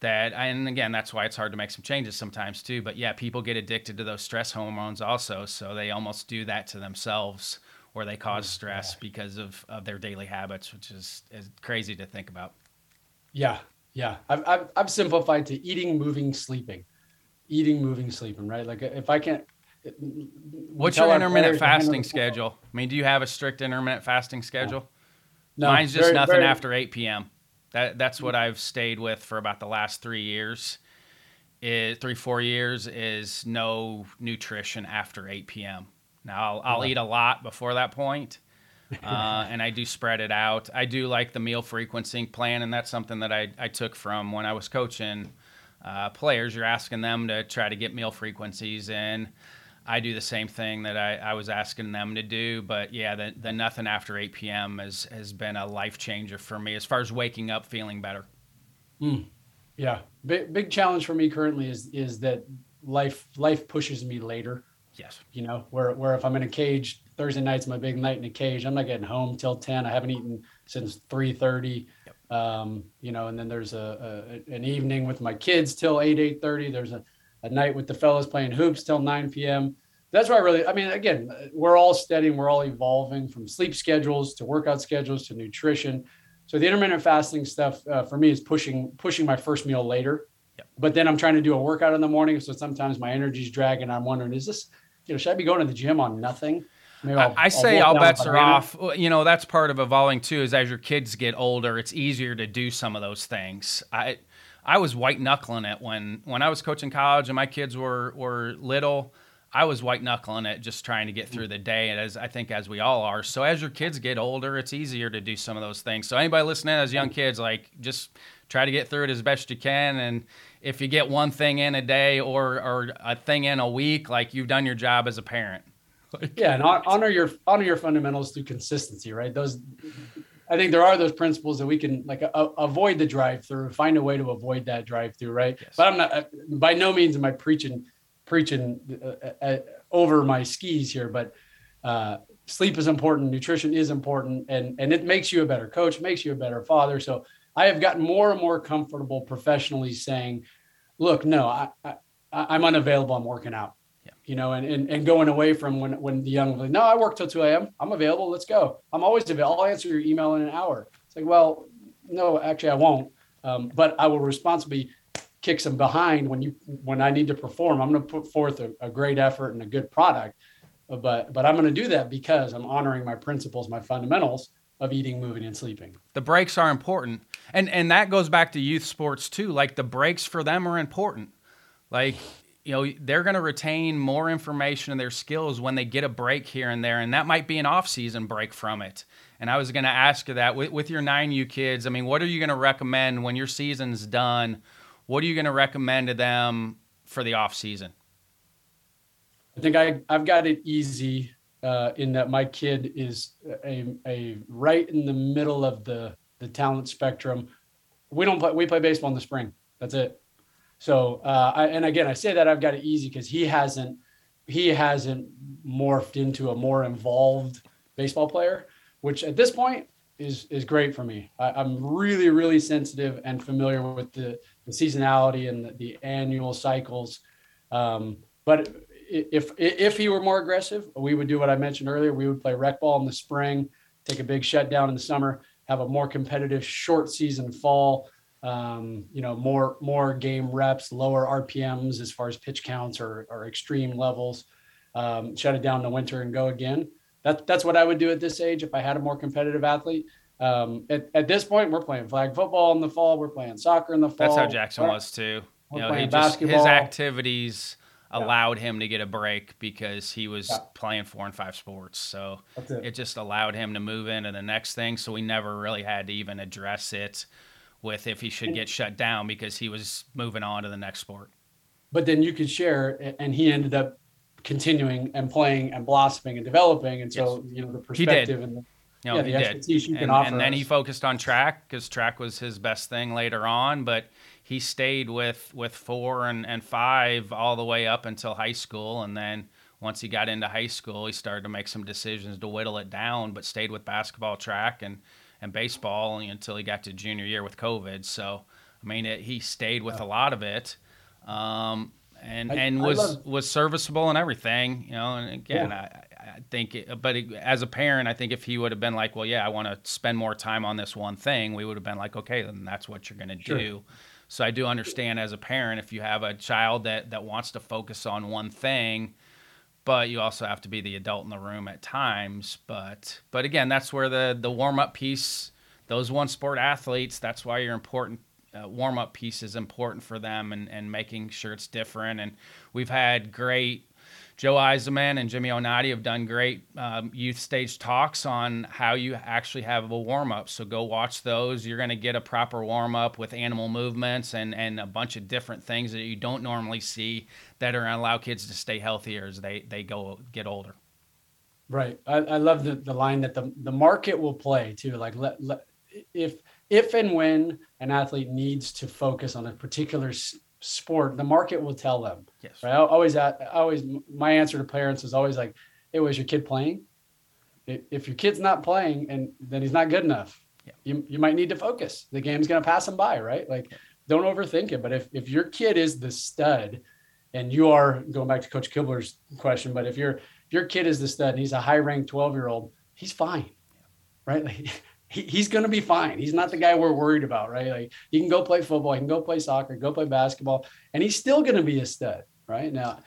That, and again, that's why it's hard to make some changes sometimes too. But yeah, people get addicted to those stress hormones also. So they almost do that to themselves or they cause stress because of, of their daily habits, which is, is crazy to think about. Yeah. Yeah. I've, I've, I've simplified to eating, moving, sleeping eating, moving, sleeping, right? Like if I can't. What's your intermittent fasting schedule? I mean, do you have a strict intermittent fasting schedule? No, mine's just very, nothing very, after 8 p.m. That that's what I've stayed with for about the last three years. Is three four years is no nutrition after 8 p.m. Now I'll, I'll eat a lot before that point, uh, and I do spread it out. I do like the meal frequency plan, and that's something that I I took from when I was coaching uh, players, you're asking them to try to get meal frequencies in. I do the same thing that I, I was asking them to do, but yeah, the, the nothing after 8 p.m. has has been a life changer for me as far as waking up feeling better. Mm. Yeah, big big challenge for me currently is is that life life pushes me later. Yes, you know where where if I'm in a cage Thursday night's my big night in a cage. I'm not getting home till 10. I haven't eaten since 3:30 um, you know, and then there's a, a, an evening with my kids till eight eight thirty. There's a, a night with the fellows playing hoops till nine p.m. That's why I really, I mean, again, we're all studying, we're all evolving from sleep schedules to workout schedules to nutrition. So the intermittent fasting stuff uh, for me is pushing pushing my first meal later. Yep. But then I'm trying to do a workout in the morning, so sometimes my energy's dragging. I'm wondering, is this, you know, should I be going to the gym on nothing? I, I, say all bets are off. You know, that's part of evolving too. Is as your kids get older, it's easier to do some of those things. I I was white knuckling it when when I was coaching college and my kids were were little. I was white knuckling it, just trying to get through the day, and as I think as we all are. So as your kids get older, it's easier to do some of those things. So anybody listening as young kids, like just try to get through it as best you can, and if you get one thing in a day or or a thing in a week, like you've done your job as a parent. Like, yeah, and honor your honor your fundamentals through consistency, right? Those, I think there are those principles that we can like uh, avoid the drive through, find a way to avoid that drive through, right? Yes. But I'm not by no means am I preaching preaching uh, uh, over my skis here, but uh, sleep is important, nutrition is important, and and it makes you a better coach, makes you a better father. So I have gotten more and more comfortable professionally saying, look, no, I, I I'm unavailable. I'm working out. You know, and, and and going away from when when the young like, no, I work till 2 a.m. I'm available. Let's go. I'm always available. I'll answer your email in an hour. It's like, well, no, actually I won't. Um, but I will responsibly kick some behind when you when I need to perform. I'm going to put forth a, a great effort and a good product. But but I'm going to do that because I'm honoring my principles, my fundamentals of eating, moving, and sleeping. The breaks are important, and and that goes back to youth sports too. Like the breaks for them are important. Like you know they're going to retain more information and their skills when they get a break here and there, and that might be an off-season break from it. And I was going to ask you that with, with your nine U kids. I mean, what are you going to recommend when your season's done? What are you going to recommend to them for the off season? I think I I've got it easy uh, in that my kid is a, a right in the middle of the the talent spectrum. We don't play we play baseball in the spring. That's it. So uh, I, and again I say that I've got it easy because he hasn't he hasn't morphed into a more involved baseball player, which at this point is is great for me. I, am really really sensitive and familiar with the, the seasonality and the, the annual cycles. Um, but if if he were more aggressive, we would do what I mentioned earlier. We would play rec ball in the spring, take a big shutdown in the summer, have a more competitive short season fall. Um, you know, more more game reps, lower RPMs as far as pitch counts or, or extreme levels. Um, shut it down in the winter and go again. That's that's what I would do at this age if I had a more competitive athlete. Um, at, at this point, we're playing flag football in the fall. We're playing soccer in the fall. That's how Jackson was too. You know, he just his activities allowed him to get a break because he was yeah. playing four and five sports. So it. it. just allowed him to move into the next thing. So we never really had to even address it with if he should get shut down because he was moving on to the next sport. But then you could share, and he ended up continuing and playing and blossoming and developing. And so, yes. you know, the perspective and the, you know, yeah, the expertise did. you can and, offer. And then us. he focused on track because track was his best thing later on. But he stayed with with four and, and five all the way up until high school and then once he got into high school he started to make some decisions to whittle it down but stayed with basketball track and and baseball until he got to junior year with covid so i mean it, he stayed with a lot of it um, and I, and was love- was serviceable and everything you know and again yeah. I, I think, it, but it, as a parent, I think if he would have been like, well, yeah, I want to spend more time on this one thing, we would have been like, okay, then that's what you're going to sure. do. So I do understand as a parent if you have a child that that wants to focus on one thing, but you also have to be the adult in the room at times. But but again, that's where the the warm up piece, those one sport athletes, that's why you're important. Uh, warm up piece is important for them and, and making sure it's different. And we've had great Joe Eisenman and Jimmy Onati have done great um, youth stage talks on how you actually have a warm up. So go watch those. You're going to get a proper warm up with animal movements and, and a bunch of different things that you don't normally see that are allow kids to stay healthier as they, they go get older. Right. I, I love the, the line that the, the market will play too. Like let, let, if, if and when an athlete needs to focus on a particular sport, the market will tell them. Yes. Right. I always, I always, my answer to parents is always like, "Hey, was your kid playing? If your kid's not playing, and then he's not good enough, yeah. you you might need to focus. The game's gonna pass him by, right? Like, don't overthink it. But if if your kid is the stud, and you are going back to Coach Kibler's question, but if your your kid is the stud and he's a high ranked twelve year old, he's fine, right? Like, he, he's going to be fine. He's not the guy we're worried about, right? Like he can go play football, he can go play soccer, go play basketball, and he's still going to be a stud, right? Now,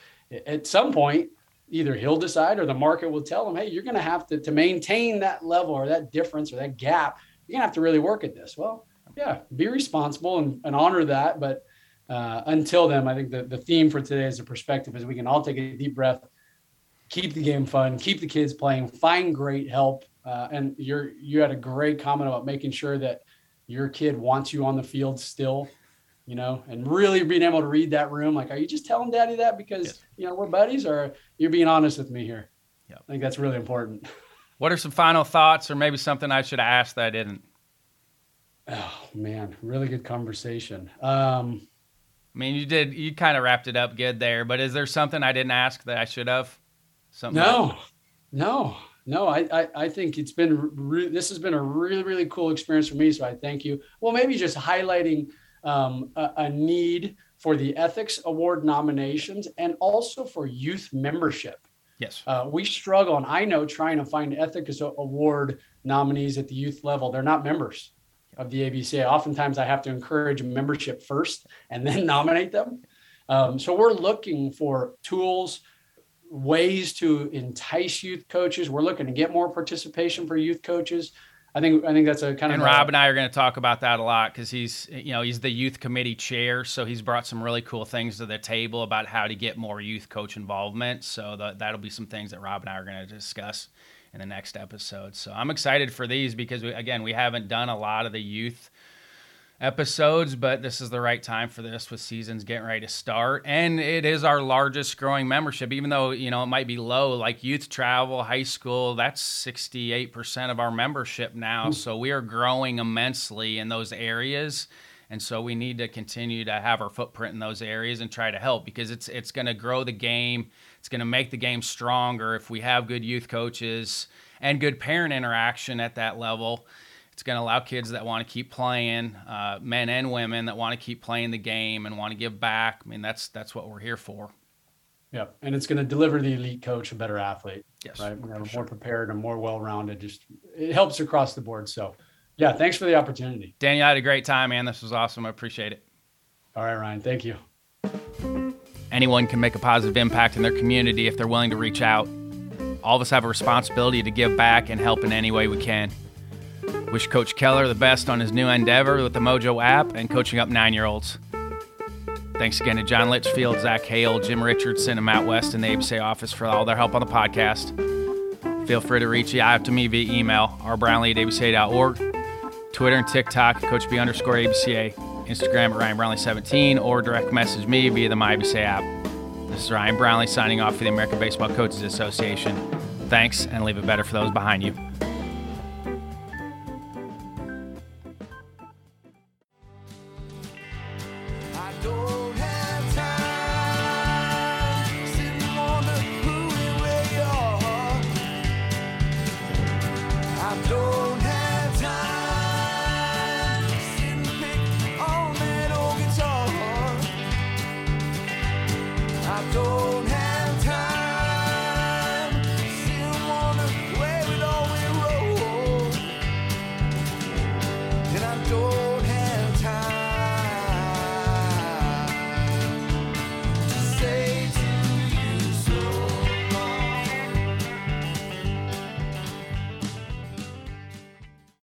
at some point, either he'll decide or the market will tell him, hey, you're going to have to to maintain that level or that difference or that gap. You're going to have to really work at this. Well, yeah, be responsible and, and honor that. But uh, until then, I think the, the theme for today is a perspective is we can all take a deep breath, keep the game fun, keep the kids playing, find great help. Uh, and you're you had a great comment about making sure that your kid wants you on the field still you know, and really being able to read that room. Like, are you just telling daddy that because, yes. you know, we're buddies or you're being honest with me here? Yeah. I think that's really important. What are some final thoughts or maybe something I should have asked that I didn't? Oh man, really good conversation. Um, I mean, you did, you kind of wrapped it up good there, but is there something I didn't ask that I should have? Something no, like- no, no, I, I, I, think it's been, re- this has been a really, really cool experience for me. So I thank you. Well, maybe just highlighting um, a, a need for the Ethics Award nominations and also for youth membership. Yes. Uh, we struggle, and I know trying to find Ethics Award nominees at the youth level, they're not members of the ABCA. Oftentimes, I have to encourage membership first and then nominate them. Um, so, we're looking for tools, ways to entice youth coaches. We're looking to get more participation for youth coaches. I think I think that's a kind and of. And Rob and I are going to talk about that a lot because he's you know he's the youth committee chair, so he's brought some really cool things to the table about how to get more youth coach involvement. So the, that'll be some things that Rob and I are going to discuss in the next episode. So I'm excited for these because we, again we haven't done a lot of the youth episodes, but this is the right time for this with seasons getting ready to start. And it is our largest growing membership, even though, you know, it might be low, like youth travel, high school, that's 68% of our membership now. So we are growing immensely in those areas. And so we need to continue to have our footprint in those areas and try to help because it's it's going to grow the game. It's going to make the game stronger if we have good youth coaches and good parent interaction at that level it's going to allow kids that want to keep playing, uh, men and women that want to keep playing the game and want to give back. I mean, that's that's what we're here for. Yeah, and it's going to deliver the elite coach a better athlete. Yes, right. Know, more sure. prepared and more well-rounded. Just it helps across the board. So, yeah, thanks for the opportunity. Daniel, I had a great time, man. This was awesome. I appreciate it. All right, Ryan. Thank you. Anyone can make a positive impact in their community if they're willing to reach out. All of us have a responsibility to give back and help in any way we can. Wish Coach Keller the best on his new endeavor with the Mojo app and coaching up nine year olds. Thanks again to John Litchfield, Zach Hale, Jim Richardson, and Matt West in the ABCA office for all their help on the podcast. Feel free to reach out to me via email, rbrownlee at Twitter and TikTok, Coach B underscore ABCA, Instagram at Ryan Brownlee 17, or direct message me via the MyABCA app. This is Ryan Brownlee signing off for the American Baseball Coaches Association. Thanks, and leave it better for those behind you.